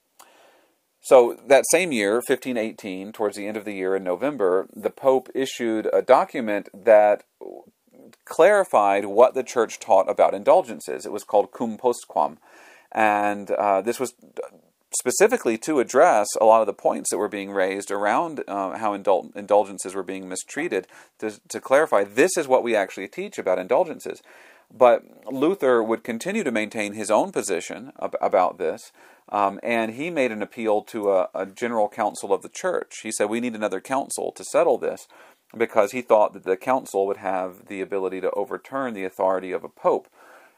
So that same year, 1518, towards the end of the year in November, the Pope issued a document that clarified what the church taught about indulgences. It was called Cum Postquam. And uh, this was specifically to address a lot of the points that were being raised around uh, how indul- indulgences were being mistreated, to, to clarify this is what we actually teach about indulgences. But Luther would continue to maintain his own position ab- about this, um, and he made an appeal to a, a, general council of the church. He said, We need another council to settle this, because he thought that the council would have the ability to overturn the authority of a pope.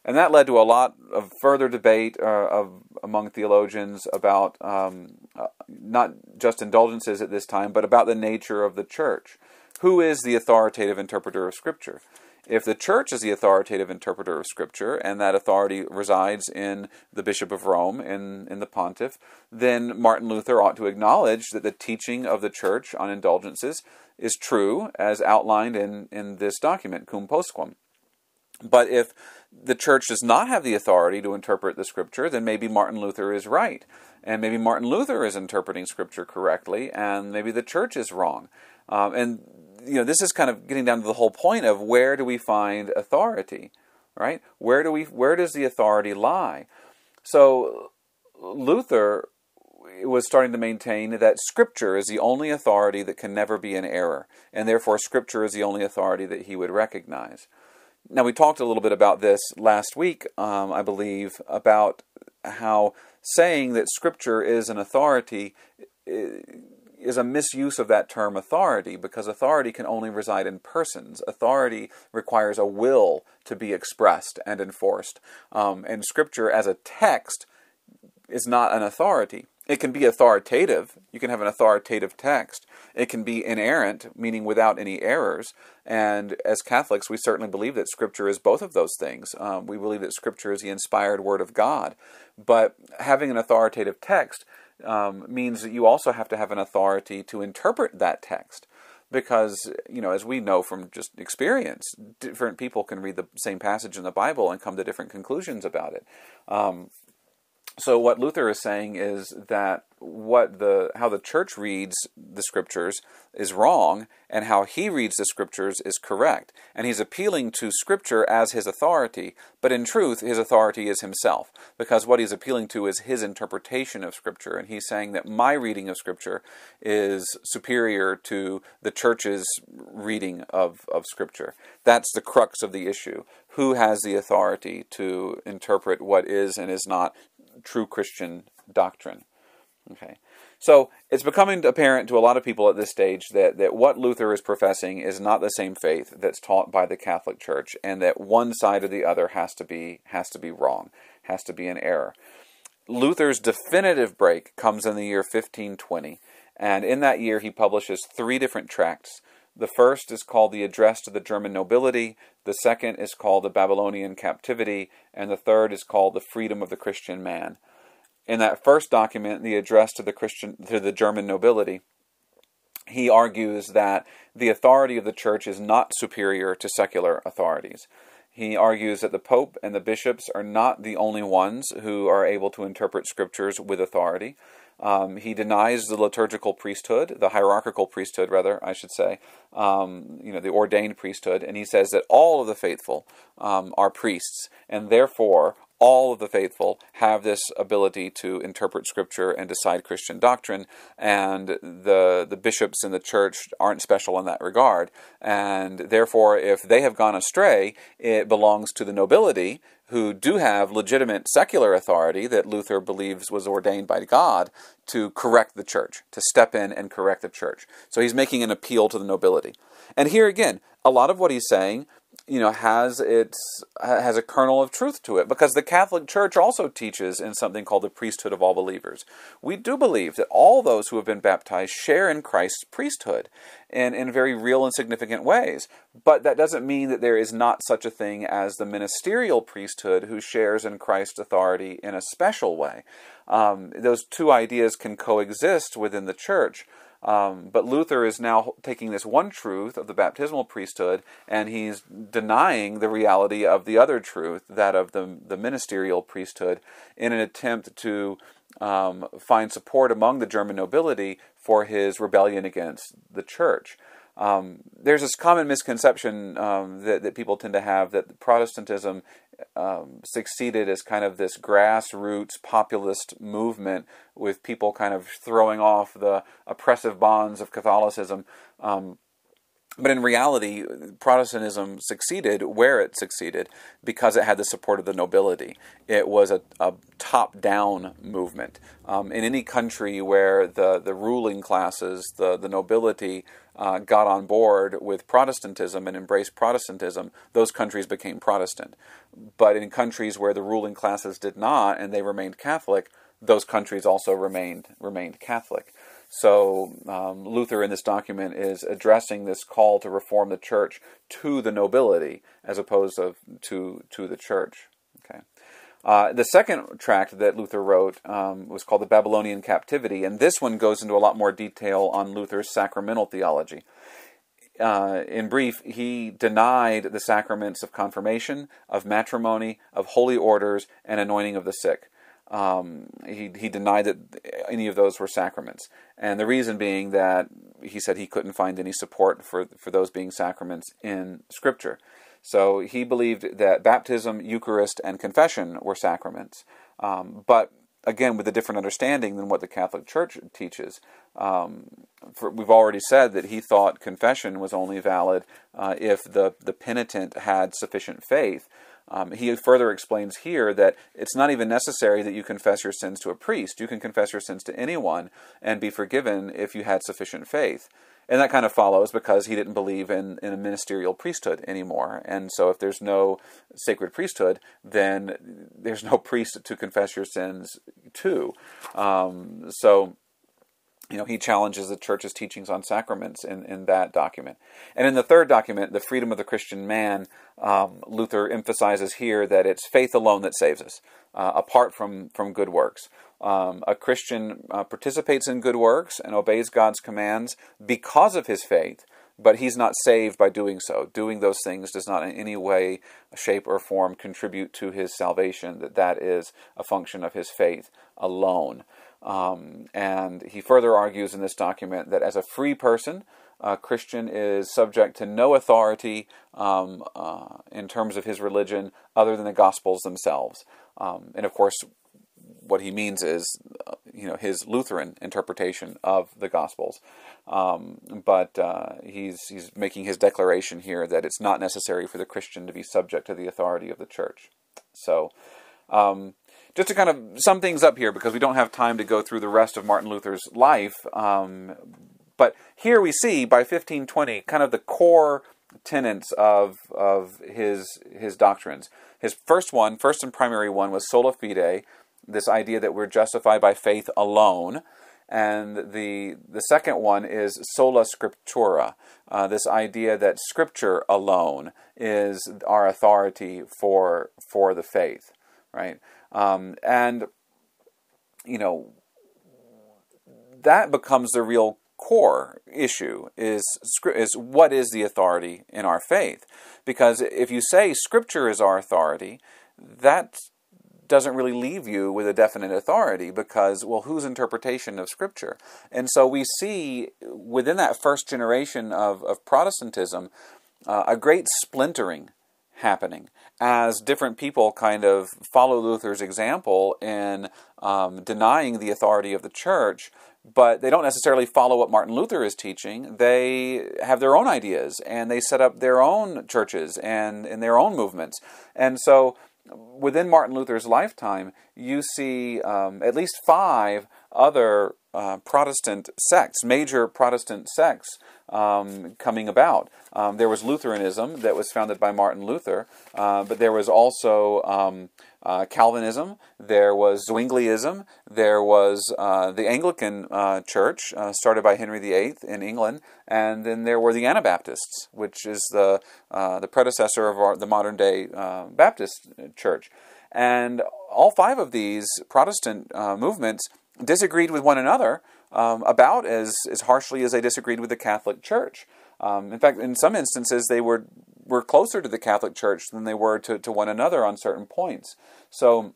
And that led to a lot of further debate uh, of, among theologians about um, uh, not just indulgences at this time, but about the nature of the church. Who is the authoritative interpreter of Scripture? If the church is the authoritative interpreter of Scripture, and that authority resides in the Bishop of Rome, in, in the pontiff, then Martin Luther ought to acknowledge that the teaching of the church on indulgences is true, as outlined in, in this document, Cum Postquam. But if the church does not have the authority to interpret the scripture, then maybe Martin Luther is right. And maybe Martin Luther is interpreting scripture correctly, and maybe the church is wrong. Um, and, you know, this is kind of getting down to the whole point of where do we find authority, right? Where, do we, where does the authority lie? So, Luther was starting to maintain that Scripture is the only authority that can never be in error, and therefore Scripture is the only authority that he would recognize. Now, we talked a little bit about this last week, um, I believe, about how saying that Scripture is an authority is a misuse of that term authority because authority can only reside in persons. Authority requires a will to be expressed and enforced. Um, and Scripture, as a text, is not an authority. It can be authoritative. You can have an authoritative text. It can be inerrant, meaning without any errors. And as Catholics, we certainly believe that Scripture is both of those things. Um, we believe that Scripture is the inspired Word of God. But having an authoritative text um, means that you also have to have an authority to interpret that text. Because, you know, as we know from just experience, different people can read the same passage in the Bible and come to different conclusions about it. Um, so what Luther is saying is that what the how the church reads the scriptures is wrong and how he reads the scriptures is correct. And he's appealing to scripture as his authority but in truth his authority is himself because what he's appealing to is his interpretation of scripture. And he's saying that my reading of scripture is superior to the church's reading of, of scripture. That's the crux of the issue. Who has the authority to interpret what is and is not true Christian doctrine. Okay. So it's becoming apparent to a lot of people at this stage that, that what Luther is professing is not the same faith that's taught by the Catholic Church, and that one side or the other has to be has to be wrong, has to be an error. Luther's definitive break comes in the year 1520, and in that year he publishes three different tracts. The first is called the Address to the German Nobility, the second is called the Babylonian Captivity, and the third is called the Freedom of the Christian Man in that first document, the address to the Christian to the German nobility, he argues that the authority of the church is not superior to secular authorities. He argues that the Pope and the bishops are not the only ones who are able to interpret scriptures with authority. Um, he denies the liturgical priesthood, the hierarchical priesthood, rather, I should say, um, you know, the ordained priesthood, and he says that all of the faithful um, are priests, and therefore all of the faithful have this ability to interpret scripture and decide Christian doctrine, and the the bishops in the church aren't special in that regard. And therefore, if they have gone astray, it belongs to the nobility who do have legitimate secular authority that Luther believes was ordained by God to correct the church, to step in and correct the church. So he's making an appeal to the nobility. And here again, a lot of what he's saying you know has its has a kernel of truth to it because the Catholic Church also teaches in something called the priesthood of all believers. We do believe that all those who have been baptized share in Christ's priesthood in, in very real and significant ways. But that doesn't mean that there is not such a thing as the ministerial priesthood who shares in Christ's authority in a special way. Um, those two ideas can coexist within the church. Um, but Luther is now taking this one truth of the baptismal priesthood and he's denying the reality of the other truth, that of the, the ministerial priesthood, in an attempt to um, find support among the German nobility for his rebellion against the church. Um, there's this common misconception um, that, that people tend to have that Protestantism um, succeeded as kind of this grassroots populist movement with people kind of throwing off the oppressive bonds of Catholicism. Um, but in reality, Protestantism succeeded where it succeeded because it had the support of the nobility. It was a, a top down movement. Um, in any country where the, the ruling classes, the, the nobility, uh, got on board with Protestantism and embraced Protestantism, those countries became Protestant. But in countries where the ruling classes did not and they remained Catholic, those countries also remained remained Catholic. So um, Luther in this document is addressing this call to reform the church to the nobility as opposed to to, to the church. Okay. Uh, the second tract that Luther wrote um, was called The Babylonian Captivity, and this one goes into a lot more detail on Luther's sacramental theology. Uh, in brief, he denied the sacraments of confirmation, of matrimony, of holy orders, and anointing of the sick. Um, he, he denied that any of those were sacraments. And the reason being that he said he couldn't find any support for, for those being sacraments in Scripture. So he believed that baptism, Eucharist, and confession were sacraments. Um, but again, with a different understanding than what the Catholic Church teaches. Um, for, we've already said that he thought confession was only valid uh, if the, the penitent had sufficient faith. Um, he further explains here that it's not even necessary that you confess your sins to a priest. You can confess your sins to anyone and be forgiven if you had sufficient faith. And that kind of follows because he didn't believe in, in a ministerial priesthood anymore. And so, if there's no sacred priesthood, then there's no priest to confess your sins to. Um, so, you know, he challenges the church's teachings on sacraments in, in that document. And in the third document, The Freedom of the Christian Man, um, Luther emphasizes here that it's faith alone that saves us, uh, apart from, from good works. Um, a Christian uh, participates in good works and obeys God's commands because of his faith, but he's not saved by doing so. Doing those things does not in any way, shape, or form contribute to his salvation, that that is a function of his faith alone. Um, and he further argues in this document that as a free person, a Christian is subject to no authority um, uh, in terms of his religion other than the Gospels themselves. Um, and of course, what he means is, uh, you know, his Lutheran interpretation of the Gospels. Um, but uh, he's he's making his declaration here that it's not necessary for the Christian to be subject to the authority of the Church. So. Um, just to kind of sum things up here, because we don't have time to go through the rest of Martin Luther's life, um, but here we see by 1520 kind of the core tenets of of his his doctrines. His first one, first and primary one, was sola fide, this idea that we're justified by faith alone. And the the second one is sola scriptura, uh, this idea that Scripture alone is our authority for for the faith, right? Um, and, you know, that becomes the real core issue is is what is the authority in our faith? Because if you say scripture is our authority that doesn't really leave you with a definite authority because well whose interpretation of scripture? And so we see within that first generation of, of protestantism uh, a great splintering happening as different people kind of follow Luther's example in um, denying the authority of the church, but they don't necessarily follow what Martin Luther is teaching. They have their own ideas and they set up their own churches and in their own movements. And so within Martin Luther's lifetime, you see um, at least five other uh, Protestant sects, major Protestant sects, um, coming about. Um, there was Lutheranism that was founded by Martin Luther, uh, but there was also um, uh, Calvinism, there was Zwingliism, there was uh, the Anglican uh, Church, uh, started by Henry VIII in England, and then there were the Anabaptists, which is the, uh, the predecessor of our, the modern day Baptist Church. And all five of these Protestant movements disagreed with one another um, about as, as harshly as they disagreed with the Catholic Church. Um, in fact, in some instances, they were, were closer to the Catholic Church than they were to, to one another on certain points. So,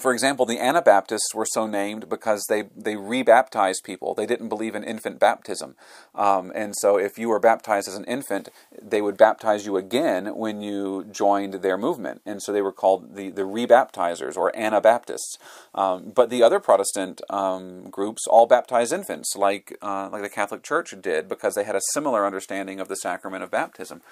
for example, the Anabaptists were so named because they, they rebaptized people. They didn't believe in infant baptism. Um, and so if you were baptized as an infant, they would baptize you again when you joined their movement. And so they were called the, the rebaptizers or Anabaptists. Um, but the other Protestant um, groups all baptized infants, like, uh, like the Catholic Church did, because they had a similar understanding of the sacrament of baptism.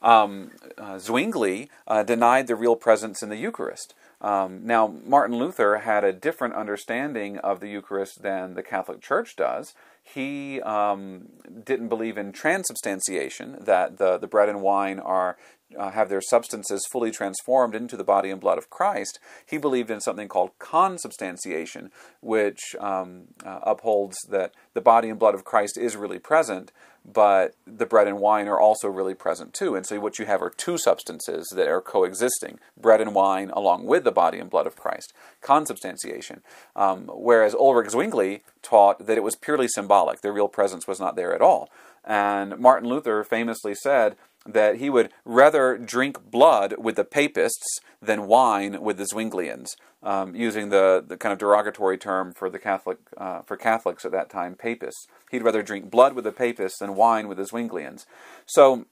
Um, uh, Zwingli uh, denied the real presence in the Eucharist. Um, now, Martin Luther had a different understanding of the Eucharist than the Catholic Church does. He um, didn't believe in transubstantiation, that the, the bread and wine are uh, have their substances fully transformed into the body and blood of Christ. He believed in something called consubstantiation, which um, uh, upholds that the body and blood of Christ is really present, but the bread and wine are also really present too. And so what you have are two substances that are coexisting bread and wine along with the body and blood of Christ. Consubstantiation. Um, whereas Ulrich Zwingli taught that it was purely symbolic, the real presence was not there at all. And Martin Luther famously said, that he would rather drink blood with the papists than wine with the Zwinglians, um, using the, the kind of derogatory term for the Catholic uh, for Catholics at that time, papists. He'd rather drink blood with the papists than wine with the Zwinglians. So,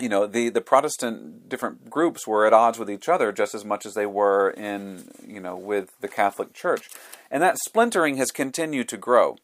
you know, the, the Protestant different groups were at odds with each other just as much as they were in, you know, with the Catholic Church. And that splintering has continued to grow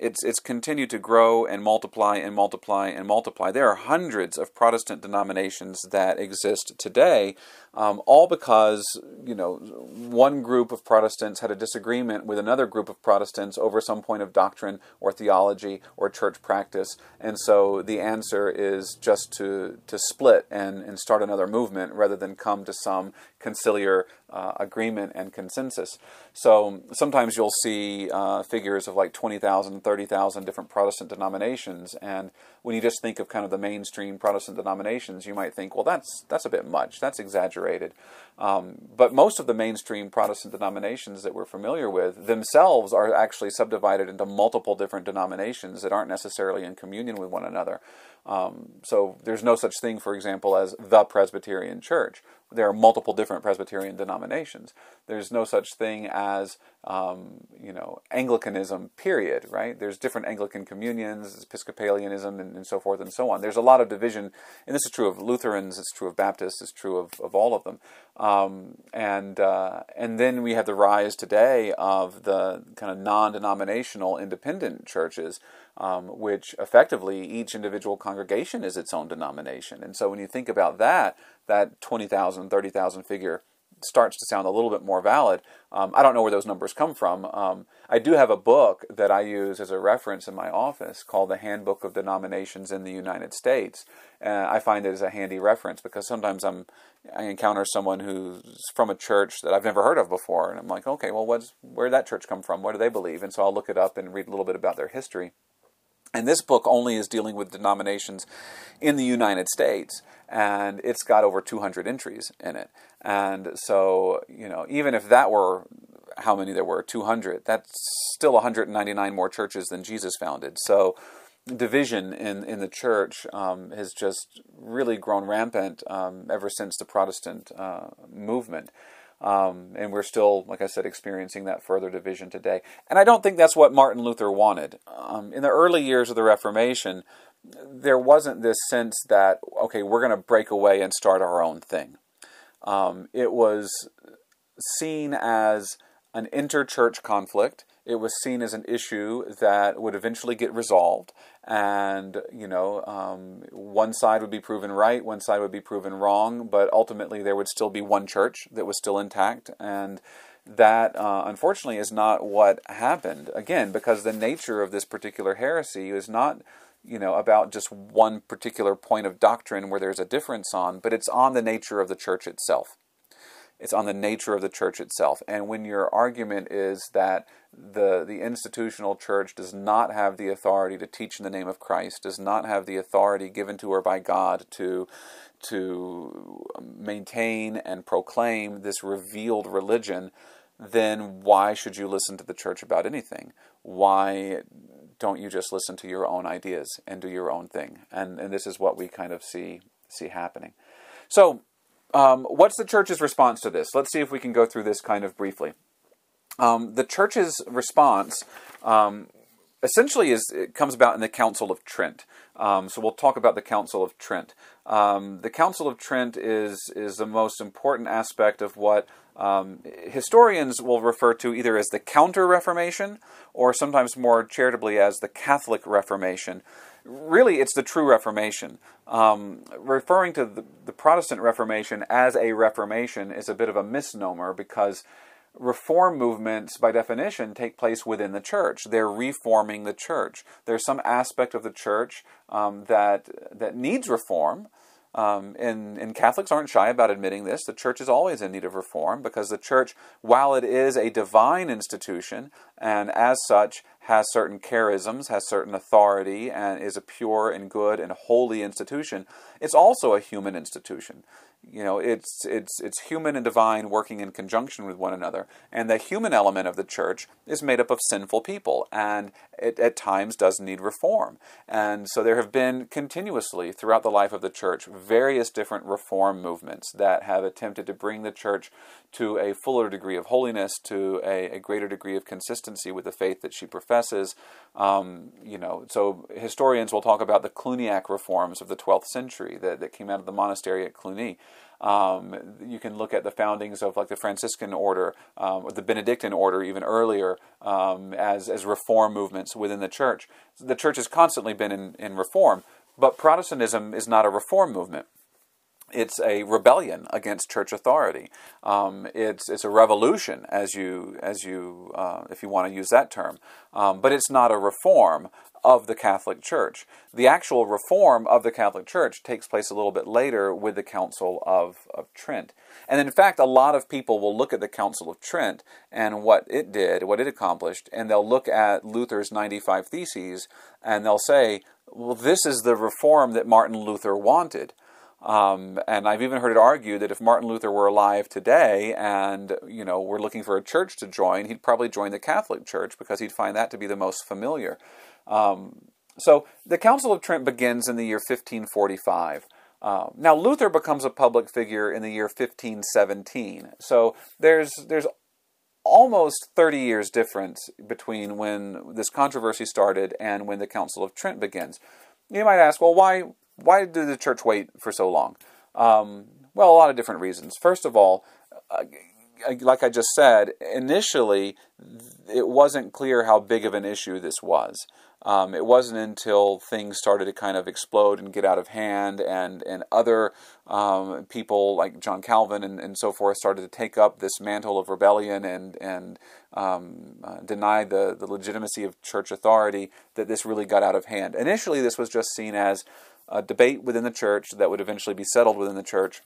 it's it's continued to grow and multiply and multiply and multiply. There are hundreds of Protestant denominations that exist today, um, all because you know one group of Protestants had a disagreement with another group of Protestants over some point of doctrine or theology or church practice, and so the answer is just to to split and and start another movement rather than come to some conciliar uh, agreement and consensus. So sometimes you'll see uh, figures of like 20,000, 30,000 different Protestant denominations, and when you just think of kind of the mainstream Protestant denominations, you might think, well, that's that's a bit much, that's exaggerated. Um, but most of the mainstream Protestant denominations that we're familiar with themselves are actually subdivided into multiple different denominations that aren't necessarily in communion with one another. Um, so there's no such thing, for example, as the Presbyterian Church. There are multiple different Presbyterian denominations. There's no such thing as um, you know Anglicanism. Period. Right? There's different Anglican communions, Episcopalianism, and, and, so forth and so on. There's a lot of division, and this is true of Lutherans. It's true of Baptists. It's true of, of all of them. Um, and uh, and then we have the rise today of the kind of non-denominational independent churches um, which effectively each individual congregation is its own denomination. And so when you think about that, that 20,000, 30,000 figure starts to sound a little bit more valid. Um, I don't know where those numbers come from. Um, I do have a book that I use as a reference in my office called the Handbook of Denominations in the United States. And I find it as a handy reference because sometimes I'm I encounter someone who's from a church that I've never heard of before, and I'm like, okay, well, what's where did that church come from? What do they believe? And so I'll look it up and read a little bit about their history. And this book only is dealing with denominations in the United States, and it's got over 200 entries in it. And so, you know, even if that were how many there were, 200, that's still 199 more churches than Jesus founded. So, division in, in the church um, has just really grown rampant um, ever since the Protestant uh, movement. Um, and we're still, like I said, experiencing that further division today. And I don't think that's what Martin Luther wanted. Um, in the early years of the Reformation, there wasn't this sense that, okay, we're going to break away and start our own thing. Um, it was seen as an interchurch conflict. It was seen as an issue that would eventually get resolved, and you know, um, one side would be proven right, one side would be proven wrong, but ultimately there would still be one church that was still intact, and that uh, unfortunately is not what happened. Again, because the nature of this particular heresy is not you know about just one particular point of doctrine where there's a difference on, but it's on the nature of the church itself. It's on the nature of the church itself. And when your argument is that the, the institutional church does not have the authority to teach in the name of Christ, does not have the authority given to her by God to, to maintain and proclaim this revealed religion, then why should you listen to the church about anything? Why don't you just listen to your own ideas and do your own thing? And, and this is what we kind of see, see happening. So, um, what's the church's response to this? Let's see if we can go through this kind of briefly. Um, the church's response um, essentially is it comes about in the Council of Trent. Um, so we'll talk about the Council of Trent. Um, the Council of Trent is is the most important aspect of what um, historians will refer to either as the Counter Reformation or sometimes more charitably as the Catholic Reformation really it's the true Reformation. Um, referring to the, the, Protestant Reformation as a Reformation is a bit of a misnomer because reform movements, by definition, take place within the church. They're reforming the church. There's some aspect of the church um, that that needs reform. Um, and, and Catholics aren't shy about admitting this. The church is always in need of reform because the church, while it is a divine institution and as such has certain charisms, has certain authority, and is a pure and good and holy institution, it's also a human institution. You know, it's it's it's human and divine working in conjunction with one another, and the human element of the church is made up of sinful people, and it at times does need reform. And so there have been continuously throughout the life of the church various different reform movements that have attempted to bring the church to a fuller degree of holiness, to a, a greater degree of consistency with the faith that she professes Um, you know, so historians will talk about the Cluniac reforms of the 12th century that, that came out of the monastery at Cluny. Um, you can look at the foundings of like the Franciscan order um, or the Benedictine order even earlier um, as, as reform movements within the church. The church has constantly been in, in reform, but Protestantism is not a reform movement it's a rebellion against church authority. Um, it's it's a revolution, as you as you uh, if you want to use that term, um, but it's not a reform of the Catholic Church. The actual reform of the Catholic Church takes place a little bit later with the Council of, of Trent. And in fact, a lot of people will look at the Council of Trent and what it did, what it accomplished, and they'll look at Luther's 95 Theses and they'll say, well, this is the reform that Martin Luther wanted. Um, and I've even heard it argued that if Martin Luther were alive today and you know we're looking for a church to join, he'd probably join the Catholic Church because he'd find that to be the most familiar. Um, so the Council of Trent begins in the year 1545. Uh, now Luther becomes a public figure in the year 1517. So there's there's almost 30 years difference between when this controversy started and when the Council of Trent begins. You might ask, well, why why did the church wait for so long? Um, well, a lot of different reasons. First of all, uh, like I just said, initially it wasn't clear how big of an issue this was. Um, it wasn't until things started to kind of explode and get out of hand, and and other um, people like John Calvin and, and so forth started to take up this mantle of rebellion and and um, uh, deny the the legitimacy of church authority that this really got out of hand. Initially, this was just seen as a debate within the church that would eventually be settled within the church.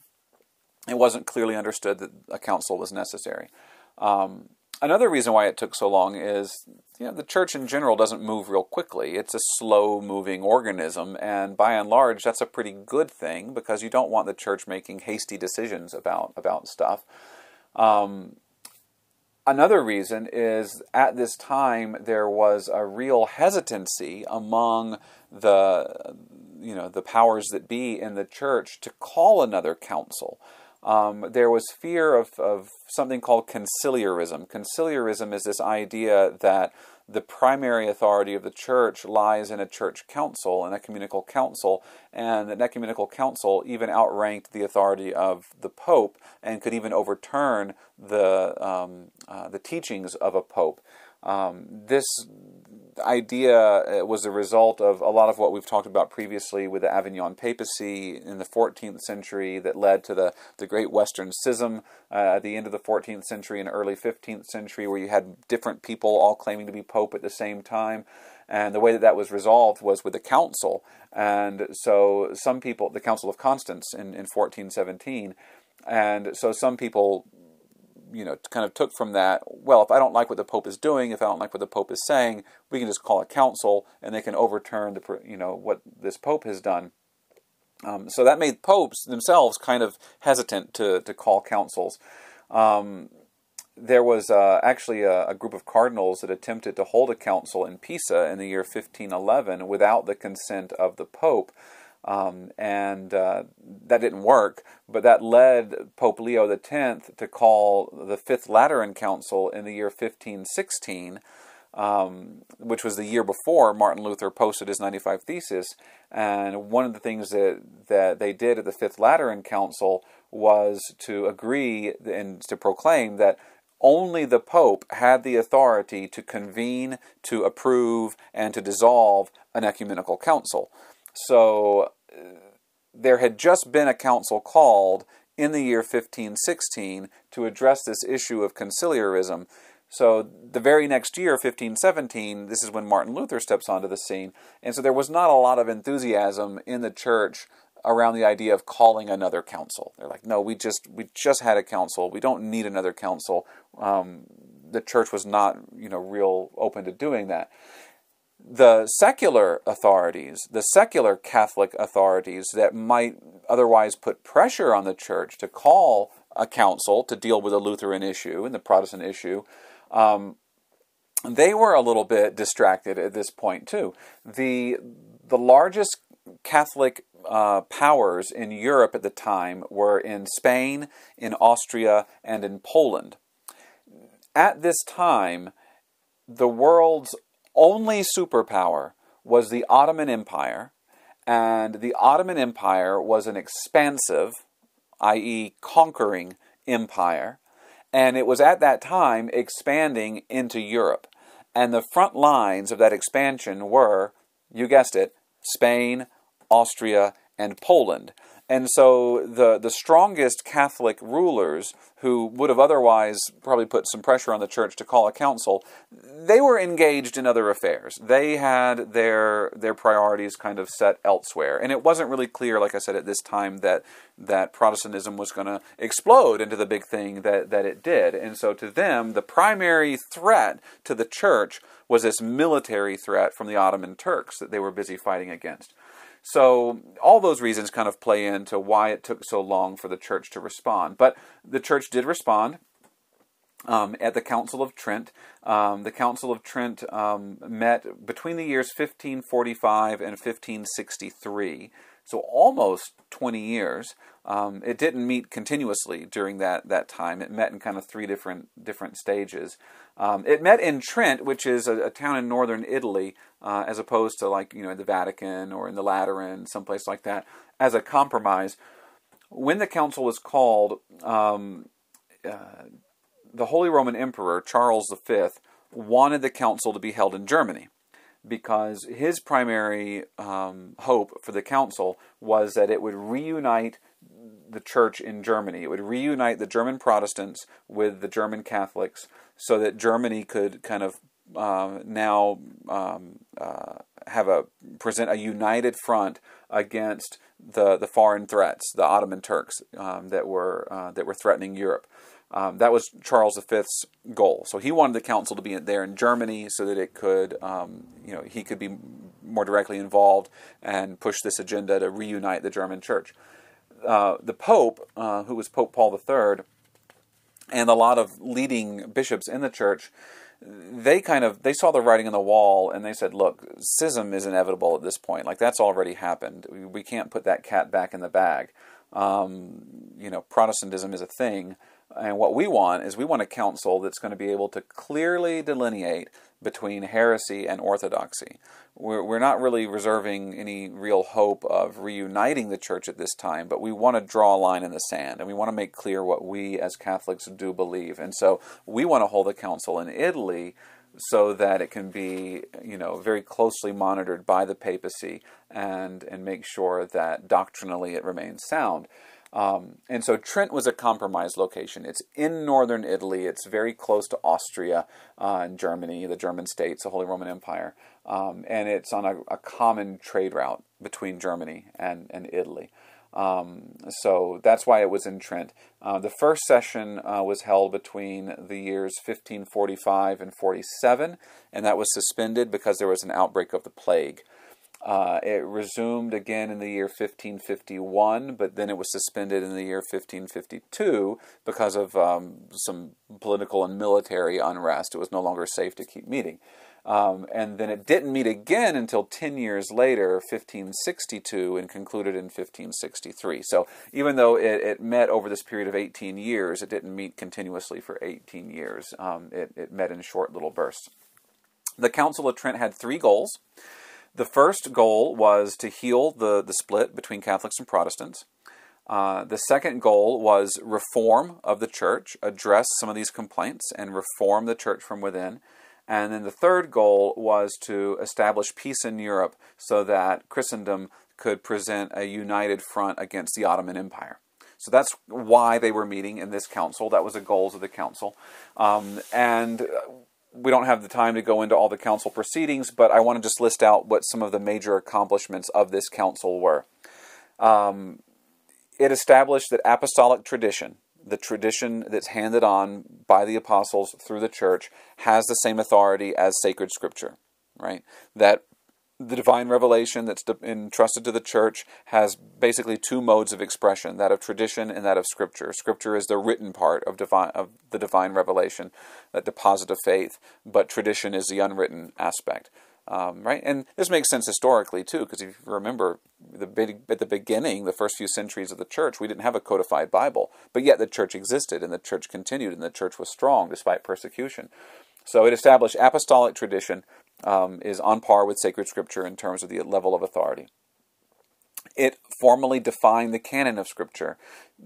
It wasn't clearly understood that a council was necessary. Um, another reason why it took so long is you know, the church in general doesn't move real quickly. It's a slow moving organism, and by and large, that's a pretty good thing because you don't want the church making hasty decisions about, about stuff. Um, another reason is at this time there was a real hesitancy among the you know the powers that be in the church to call another council. Um, there was fear of, of something called conciliarism. Conciliarism is this idea that the primary authority of the church lies in a church council, an ecumenical council, and an ecumenical council even outranked the authority of the pope and could even overturn the um, uh, the teachings of a pope. Um, this idea uh, was a result of a lot of what we've talked about previously with the Avignon papacy in the 14th century that led to the, the Great Western Schism uh, at the end of the 14th century and early 15th century, where you had different people all claiming to be pope at the same time. And the way that that was resolved was with a council. And so some people, the Council of Constance in, in 1417, and so some people you know, kind of took from that, well, if I don't like what the Pope is doing, if I don't like what the Pope is saying, we can just call a council and they can overturn the, you know, what this Pope has done. Um, so that made popes themselves kind of hesitant to, to call councils. Um, there was uh, actually a, a, group of cardinals that attempted to hold a council in Pisa in the year 1511 without the consent of the Pope. Um, and uh, that didn't work, but that led Pope Leo X to call the Fifth Lateran Council in the year 1516, um, which was the year before Martin Luther posted his 95 Thesis. And one of the things that, that they did at the Fifth Lateran Council was to agree and to proclaim that only the Pope had the authority to convene, to approve, and to dissolve an ecumenical council. So uh, there had just been a council called in the year 1516 to address this issue of conciliarism. So the very next year, 1517, this is when Martin Luther steps onto the scene. And so there was not a lot of enthusiasm in the church around the idea of calling another council. They're like, no, we just we just had a council. We don't need another council. Um, the church was not, you know, real open to doing that the secular authorities, the secular Catholic authorities that might otherwise put pressure on the church to call a council to deal with the Lutheran issue and the Protestant issue, um, they were a little bit distracted at this point too. The the largest Catholic uh, powers in Europe at the time were in Spain, in Austria, and in Poland. At this time, the world's only superpower was the Ottoman Empire, and the Ottoman Empire was an expansive, i.e., conquering empire, and it was at that time expanding into Europe. And the front lines of that expansion were, you guessed it, Spain, Austria, and Poland. And so the, the strongest Catholic rulers who would have otherwise probably put some pressure on the church to call a council, they were engaged in other affairs. They had their their priorities kind of set elsewhere. And it wasn't really clear, like I said, at this time that that Protestantism was going to explode into the big thing that, that it did. And so to them, the primary threat to the church was this military threat from the Ottoman Turks that they were busy fighting against. So all those reasons kind of play into why it took so long for the church to respond. But the church did respond. Um, at the Council of Trent. Um, the Council of Trent um, met between the years 1545 and 1563, so almost 20 years. Um, it didn't meet continuously during that, that time. It met in kind of three different different stages. Um, it met in Trent, which is a, a town in northern Italy, uh, as opposed to like you know the Vatican or in the Lateran, someplace like that, as a compromise. When the council was called, um, uh, the Holy Roman Emperor Charles V wanted the council to be held in Germany because his primary um, hope for the council was that it would reunite the church in Germany. It would reunite the German Protestants with the German Catholics so that Germany could kind of uh, now um, uh, have a present a united front against the the foreign threats, the Ottoman Turks um, that were uh, that were threatening Europe. Um, that was Charles V's goal. So he wanted the council to be there in Germany so that it could, um, you know, he could be more directly involved and push this agenda to reunite the German church. Uh, the Pope, uh, who was Pope Paul III, and a lot of leading bishops in the church, they kind of they saw the writing on the wall and they said, "Look, schism is inevitable at this point. Like that's already happened. We, can't put that cat back in the bag. Um, you know, Protestantism is a thing." And what we want is we want a council that's going to be able to clearly delineate between heresy and orthodoxy. We're, we're not really reserving any real hope of reuniting the church at this time, but we want to draw a line in the sand and we want to make clear what we as Catholics do believe. And so we want to hold a council in Italy so that it can be, you know, very closely monitored by the papacy and, and make sure that doctrinally it remains sound. Um, and so Trent was a compromise location. It's in northern Italy. It's very close to Austria uh, and Germany, the German states, the Holy Roman Empire. Um, and it's on a, a, common trade route between Germany and, and Italy. Um, so that's why it was in Trent. Uh, the first session uh, was held between the years 1545 and 47, and that was suspended because there was an outbreak of the plague. Uh, it resumed again in the year 1551, but then it was suspended in the year 1552 because of um, some political and military unrest. It was no longer safe to keep meeting. Um, and then it didn't meet again until 10 years later, 1562, and concluded in 1563. So even though it, it met over this period of 18 years, it didn't meet continuously for 18 years. Um, it, it met in short little bursts. The Council of Trent had three goals. The first goal was to heal the, the split between Catholics and Protestants. Uh, the second goal was reform of the church, address some of these complaints, and reform the church from within. And then the third goal was to establish peace in Europe so that Christendom could present a united front against the Ottoman Empire. So that's why they were meeting in this council. That was the goals of the council. Um, and we don't have the time to go into all the council proceedings, but I want to just list out what some of the major accomplishments of this council were. Um, it established that apostolic tradition, the tradition that's handed on by the apostles through the church, has the same authority as sacred scripture, right? That the divine revelation that's entrusted to the church has basically two modes of expression that of tradition and that of scripture. Scripture is the written part of divine of the divine revelation that deposit of faith but tradition is the unwritten aspect. Um, right? And this makes sense historically too because if you remember the big, at the beginning the first few centuries of the church we didn't have a codified bible but yet the church existed and the church continued and the church was strong despite persecution. So it established apostolic tradition um, is on par with sacred scripture in terms of the level of authority. It formally defined the canon of scripture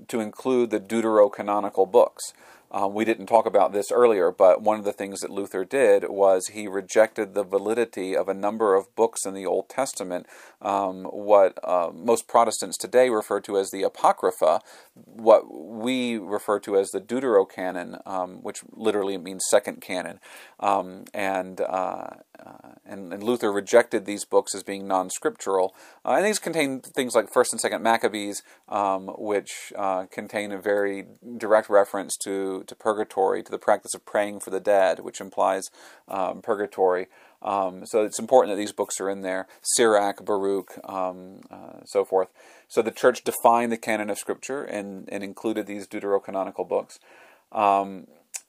to include the deuterocanonical books. Um, we didn't talk about this earlier, but one of the things that Luther did was he rejected the validity of a number of books in the Old Testament, um, what uh, most Protestants today refer to as the Apocrypha, what we refer to as the Deuterocanon, um, which literally means second canon. Um, and, uh, uh, and, and, Luther rejected these books as being non scriptural. Uh, and these contain things like 1st and 2nd Maccabees, um, which uh, contain a very direct reference to to, purgatory, to the practice of praying for the dead, which implies um, purgatory. Um, so it's important that these books are in there. Sirach, Baruch, um, uh, so forth. So the church defined the canon of Scripture and, and included these deuterocanonical books. Um,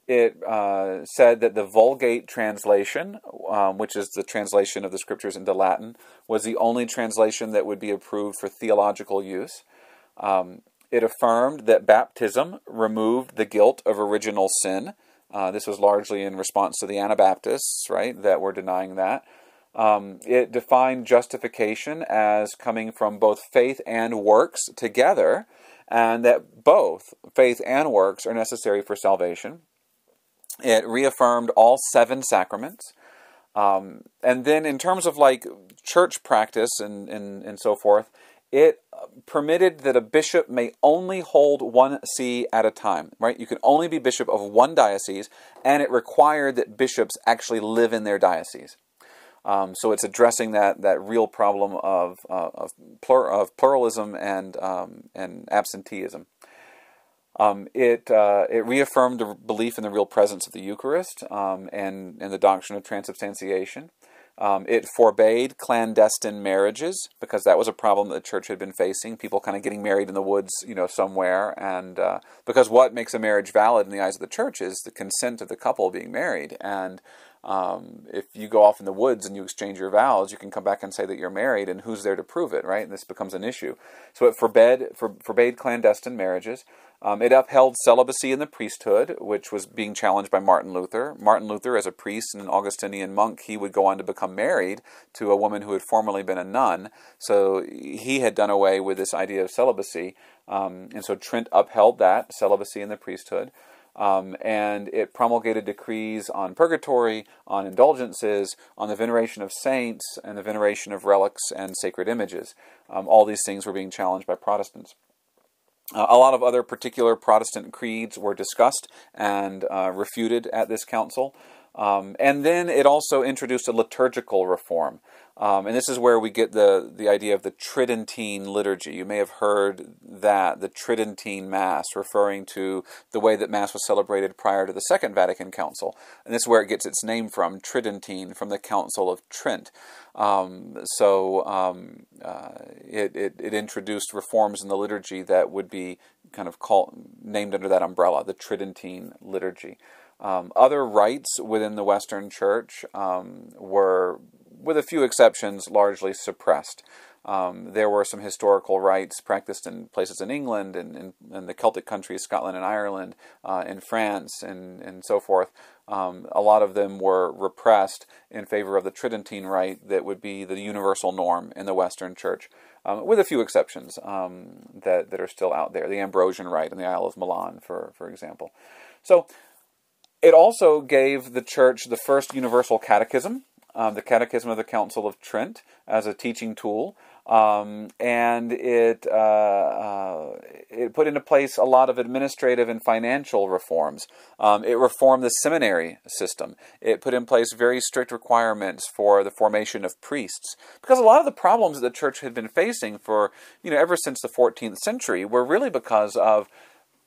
it uh, said that the Vulgate translation, um, which is the translation of the Scriptures into Latin, was the only translation that would be approved for theological use. Um, it affirmed that baptism removed the guilt of original sin. Uh, this was largely in response to the Anabaptists, right, that were denying that. Um, it defined justification as coming from both faith and works together, and that both faith and works are necessary for salvation. It reaffirmed all seven sacraments. Um, and then, in terms of like church practice and, and, and so forth, it permitted that a bishop may only hold one see at a time, right? You can only be bishop of one diocese, and it required that bishops actually live in their diocese. Um, so it's addressing that, that real problem of, uh, of, plur, of, pluralism and, um, and absenteeism. Um, it, uh, it reaffirmed the belief in the real presence of the Eucharist um, and, and the doctrine of transubstantiation. Um, it forbade clandestine marriages because that was a problem that the church had been facing. People kind of getting married in the woods, you know, somewhere. And uh, because what makes a marriage valid in the eyes of the church is the consent of the couple being married. And um, if you go off in the woods and you exchange your vows, you can come back and say that you're married, and who's there to prove it, right? And this becomes an issue. So it forbade, for, forbade clandestine marriages. Um, it upheld celibacy in the priesthood, which was being challenged by Martin Luther. Martin Luther, as a priest and an Augustinian monk, he would go on to become married to a woman who had formerly been a nun. So he had done away with this idea of celibacy. Um, and so Trent upheld that, celibacy in the priesthood. Um, and it promulgated decrees on purgatory, on indulgences, on the veneration of saints, and the veneration of relics and sacred images. Um, all these things were being challenged by Protestants. Uh, a lot of other particular Protestant creeds were discussed and uh, refuted at this council. Um, and then it also introduced a liturgical reform. Um, and this is where we get the, the idea of the Tridentine liturgy. You may have heard that, the Tridentine Mass, referring to the way that Mass was celebrated prior to the Second Vatican Council. And this is where it gets its name from, Tridentine, from the Council of Trent. Um, so um, uh, it, it, it, introduced reforms in the liturgy that would be kind of called, named under that umbrella, the Tridentine liturgy. Um, other rites within the Western Church um, were with a few exceptions, largely suppressed. Um, there were some historical rites practiced in places in England and in, in the Celtic countries, Scotland and Ireland, uh, in France, and, and so forth. Um, a lot of them were repressed in favor of the Tridentine rite that would be the universal norm in the Western Church, um, with a few exceptions um, that, that are still out there. The Ambrosian rite in the Isle of Milan, for, for example. So it also gave the Church the first universal catechism um, the Catechism of the Council of Trent as a teaching tool, um, and it uh, uh, it put into place a lot of administrative and financial reforms. Um, it reformed the seminary system. It put in place very strict requirements for the formation of priests, because a lot of the problems that the church had been facing for you know ever since the 14th century were really because of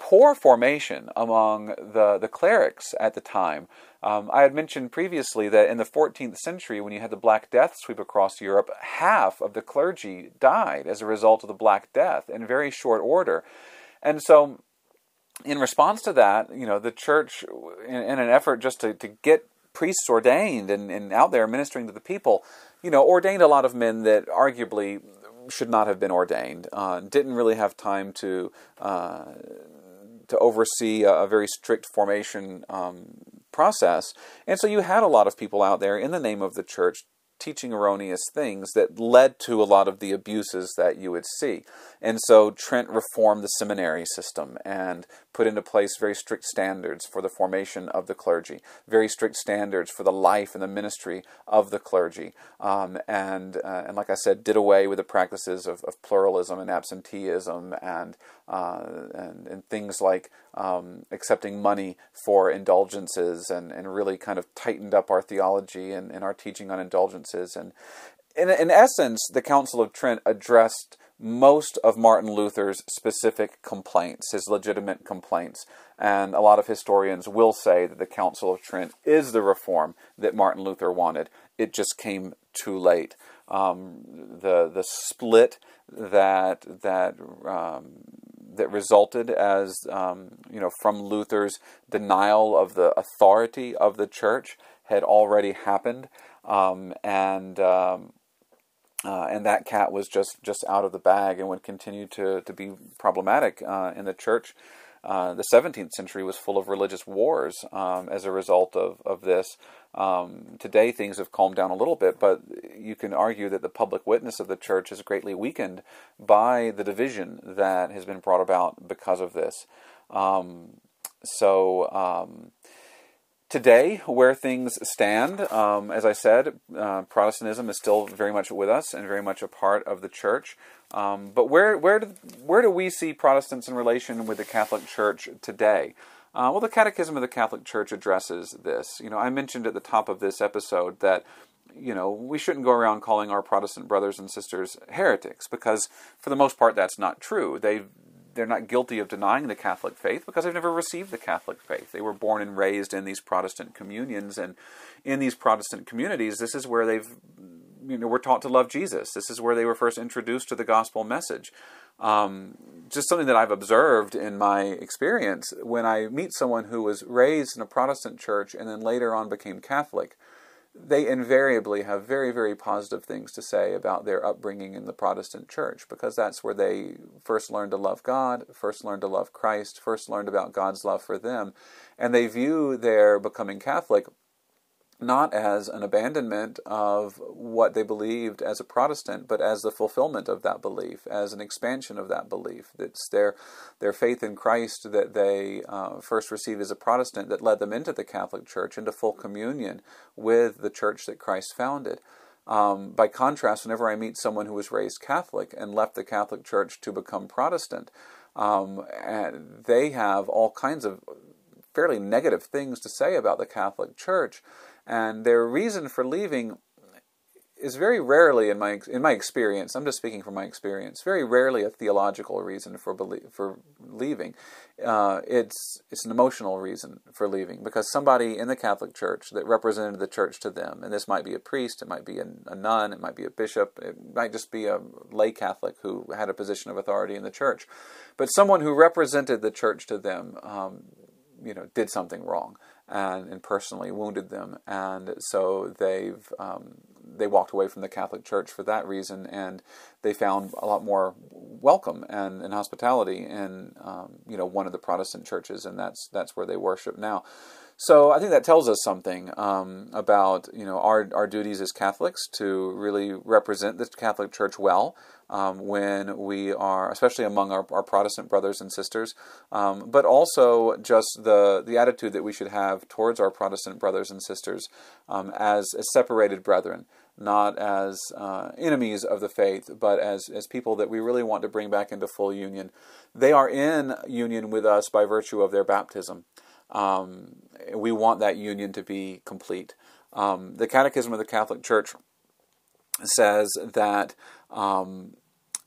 poor formation among the, the clerics at the time. Um, I had mentioned previously that in the 14th century, when you had the Black Death sweep across Europe, half of the clergy died as a result of the Black Death in very short order. And so, in response to that, you know, the church, in, in an effort just to, to get priests ordained and, and out there ministering to the people, you know, ordained a lot of men that arguably should not have been ordained, uh, didn't really have time to. Uh, to oversee a, a very strict formation um, process. And so you had a lot of people out there in the name of the church teaching erroneous things that led to a lot of the abuses that you would see. And so Trent reformed the seminary system and put into place very strict standards for the formation of the clergy, very strict standards for the life and the ministry of the clergy, um, and uh, and like I said, did away with the practices of, of pluralism and absenteeism and uh, and, and things like um, accepting money for indulgences and, and really kind of tightened up our theology and, and our teaching on indulgences and in, in essence, the Council of Trent addressed most of Martin Luther's specific complaints, his legitimate complaints. And a lot of historians will say that the Council of Trent is the reform that Martin Luther wanted. It just came too late. Um, the the split that that um, that resulted as um, you know from Luther's denial of the authority of the church had already happened, um, and um, uh, and that cat was just, just out of the bag and would continue to, to be problematic uh, in the church. Uh, the 17th century was full of religious wars um, as a result of, of this. Um, today, things have calmed down a little bit, but you can argue that the public witness of the church is greatly weakened by the division that has been brought about because of this. Um, so, um, Today, where things stand, um, as I said, uh, Protestantism is still very much with us and very much a part of the church. Um, but where where do, where do we see Protestants in relation with the Catholic Church today? Uh, well, the Catechism of the Catholic Church addresses this. You know, I mentioned at the top of this episode that you know we shouldn't go around calling our Protestant brothers and sisters heretics because, for the most part, that's not true. They they're not guilty of denying the Catholic faith because they've never received the Catholic faith. They were born and raised in these Protestant communions, and in these Protestant communities, this is where they've you know were taught to love Jesus. This is where they were first introduced to the gospel message. Um, just something that I've observed in my experience when I meet someone who was raised in a Protestant church and then later on became Catholic they invariably have very, very positive things to say about their upbringing in the Protestant church because that's where they first learned to love God, first learned to love Christ, first learned about God's love for them. And they view their becoming Catholic not as an abandonment of what they believed as a Protestant, but as the fulfillment of that belief, as an expansion of that belief. It's their their faith in Christ that they uh, first received as a Protestant that led them into the Catholic Church, into full communion with the church that Christ founded. Um, by contrast, whenever I meet someone who was raised Catholic and left the Catholic Church to become Protestant, um, they have all kinds of fairly negative things to say about the Catholic Church. And their reason for leaving is very rarely, in my in my experience, I'm just speaking from my experience, very rarely a theological reason for belie- for leaving. Uh, it's it's an emotional reason for leaving because somebody in the Catholic Church that represented the church to them, and this might be a priest, it might be a, a nun, it might be a bishop, it might just be a lay Catholic who had a position of authority in the church, but someone who represented the church to them, um, you know, did something wrong and, and personally wounded them, and so they've um, they walked away from the Catholic Church for that reason, and they found a lot more welcome and, and hospitality in um, you know one of the Protestant churches, and that's that's where they worship now. So I think that tells us something um, about you know our our duties as Catholics to really represent the Catholic Church well um, when we are, especially among our, our Protestant brothers and sisters, um, but also just the the attitude that we should have towards our Protestant brothers and sisters um, as, as separated brethren not as uh, enemies of the faith, but as, as people that we really want to bring back into full union. They are in union with us by virtue of their baptism. Um, we want that union to be complete. Um, the Catechism of the Catholic Church says that um,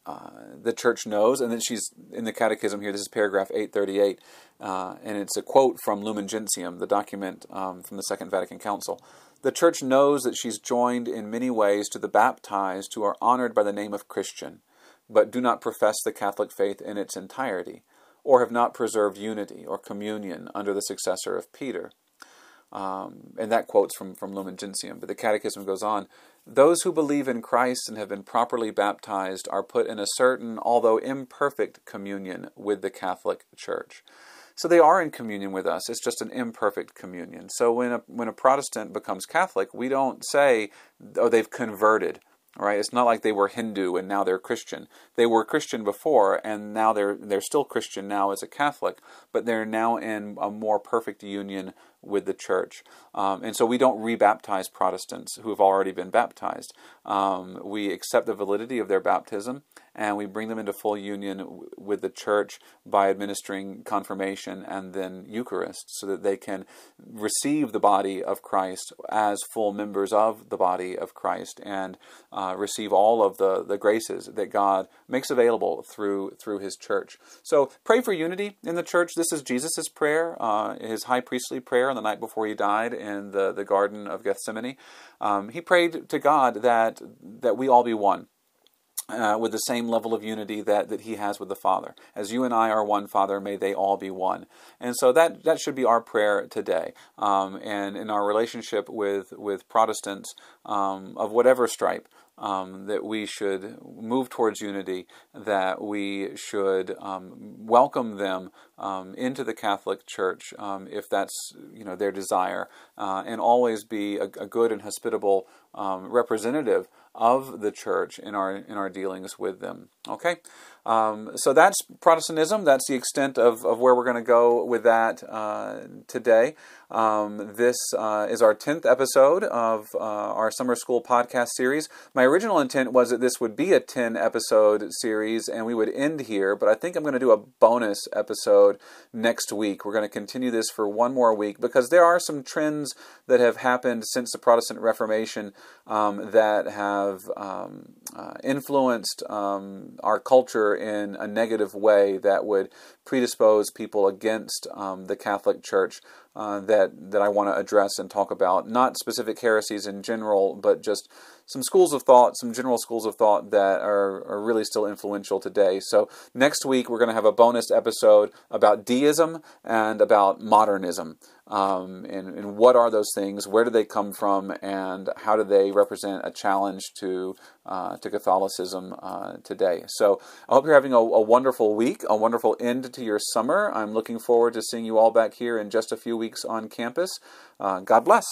uh, the church knows, and then she's in the Catechism here. This is paragraph 838, uh, and it's a quote from Lumen Gentium, the document um, from the Second Vatican Council. The church knows that she's joined in many ways to the baptized who are honored by the name of Christian, but do not profess the Catholic faith in its entirety or have not preserved unity or communion under the successor of Peter. Um, and that quote's from, from Lumen Gentium. But the Catechism goes on Those who believe in Christ and have been properly baptized are put in a certain, although imperfect, communion with the Catholic Church. So they are in communion with us. It's just an imperfect communion. So when a, when a Protestant becomes Catholic, we don't say, oh, they've converted right? It's not like they were Hindu and now they're Christian. They were Christian before and now they're they're still Christian now as a Catholic, but they're now in a more perfect union with the church. Um, and so we don't rebaptize Protestants who have already been baptized. Um, we accept the validity of their baptism and we bring them into full union with the church by administering confirmation and then Eucharist so that they can receive the body of Christ as full members of the body of Christ and uh, receive all of the, the graces that God makes available through through His church. So pray for unity in the church. This is Jesus' prayer, uh, his high priestly prayer on the night before he died in the, the Garden of Gethsemane. Um, he prayed to God that that we all be one uh, with the same level of unity that, that he has with the Father. As you and I are one, Father, may they all be one. And so that, that should be our prayer today. Um, and in our relationship with, with Protestants um, of whatever stripe, um, that we should move towards unity, that we should um, welcome them um, into the Catholic Church um, if that's you know their desire, uh, and always be a, a good and hospitable um, representative of the church in our in our dealings with them. Okay, um, so that's Protestantism. That's the extent of, of where we're going to go with that uh, today. Um, this uh, is our 10th episode of uh, our summer school podcast series. My original intent was that this would be a 10 episode series and we would end here, but I think I'm going to do a bonus episode next week. We're going to continue this for one more week because there are some trends that have happened since the Protestant Reformation um, that have um, uh, influenced um, our culture in a negative way that would predispose people against um, the Catholic Church uh, that that I want to address and talk about. Not specific heresies in general, but just some schools of thought, some general schools of thought that are, are really still influential today. So next week we're going to have a bonus episode about deism and about modernism. Um, and, and, what are those things? Where do they come from? And how do they represent a challenge to uh, to Catholicism uh, today? So I hope you're having a, a, wonderful week, a wonderful end to your summer. I'm looking forward to seeing you all back here in just a few weeks on campus. Uh, God bless.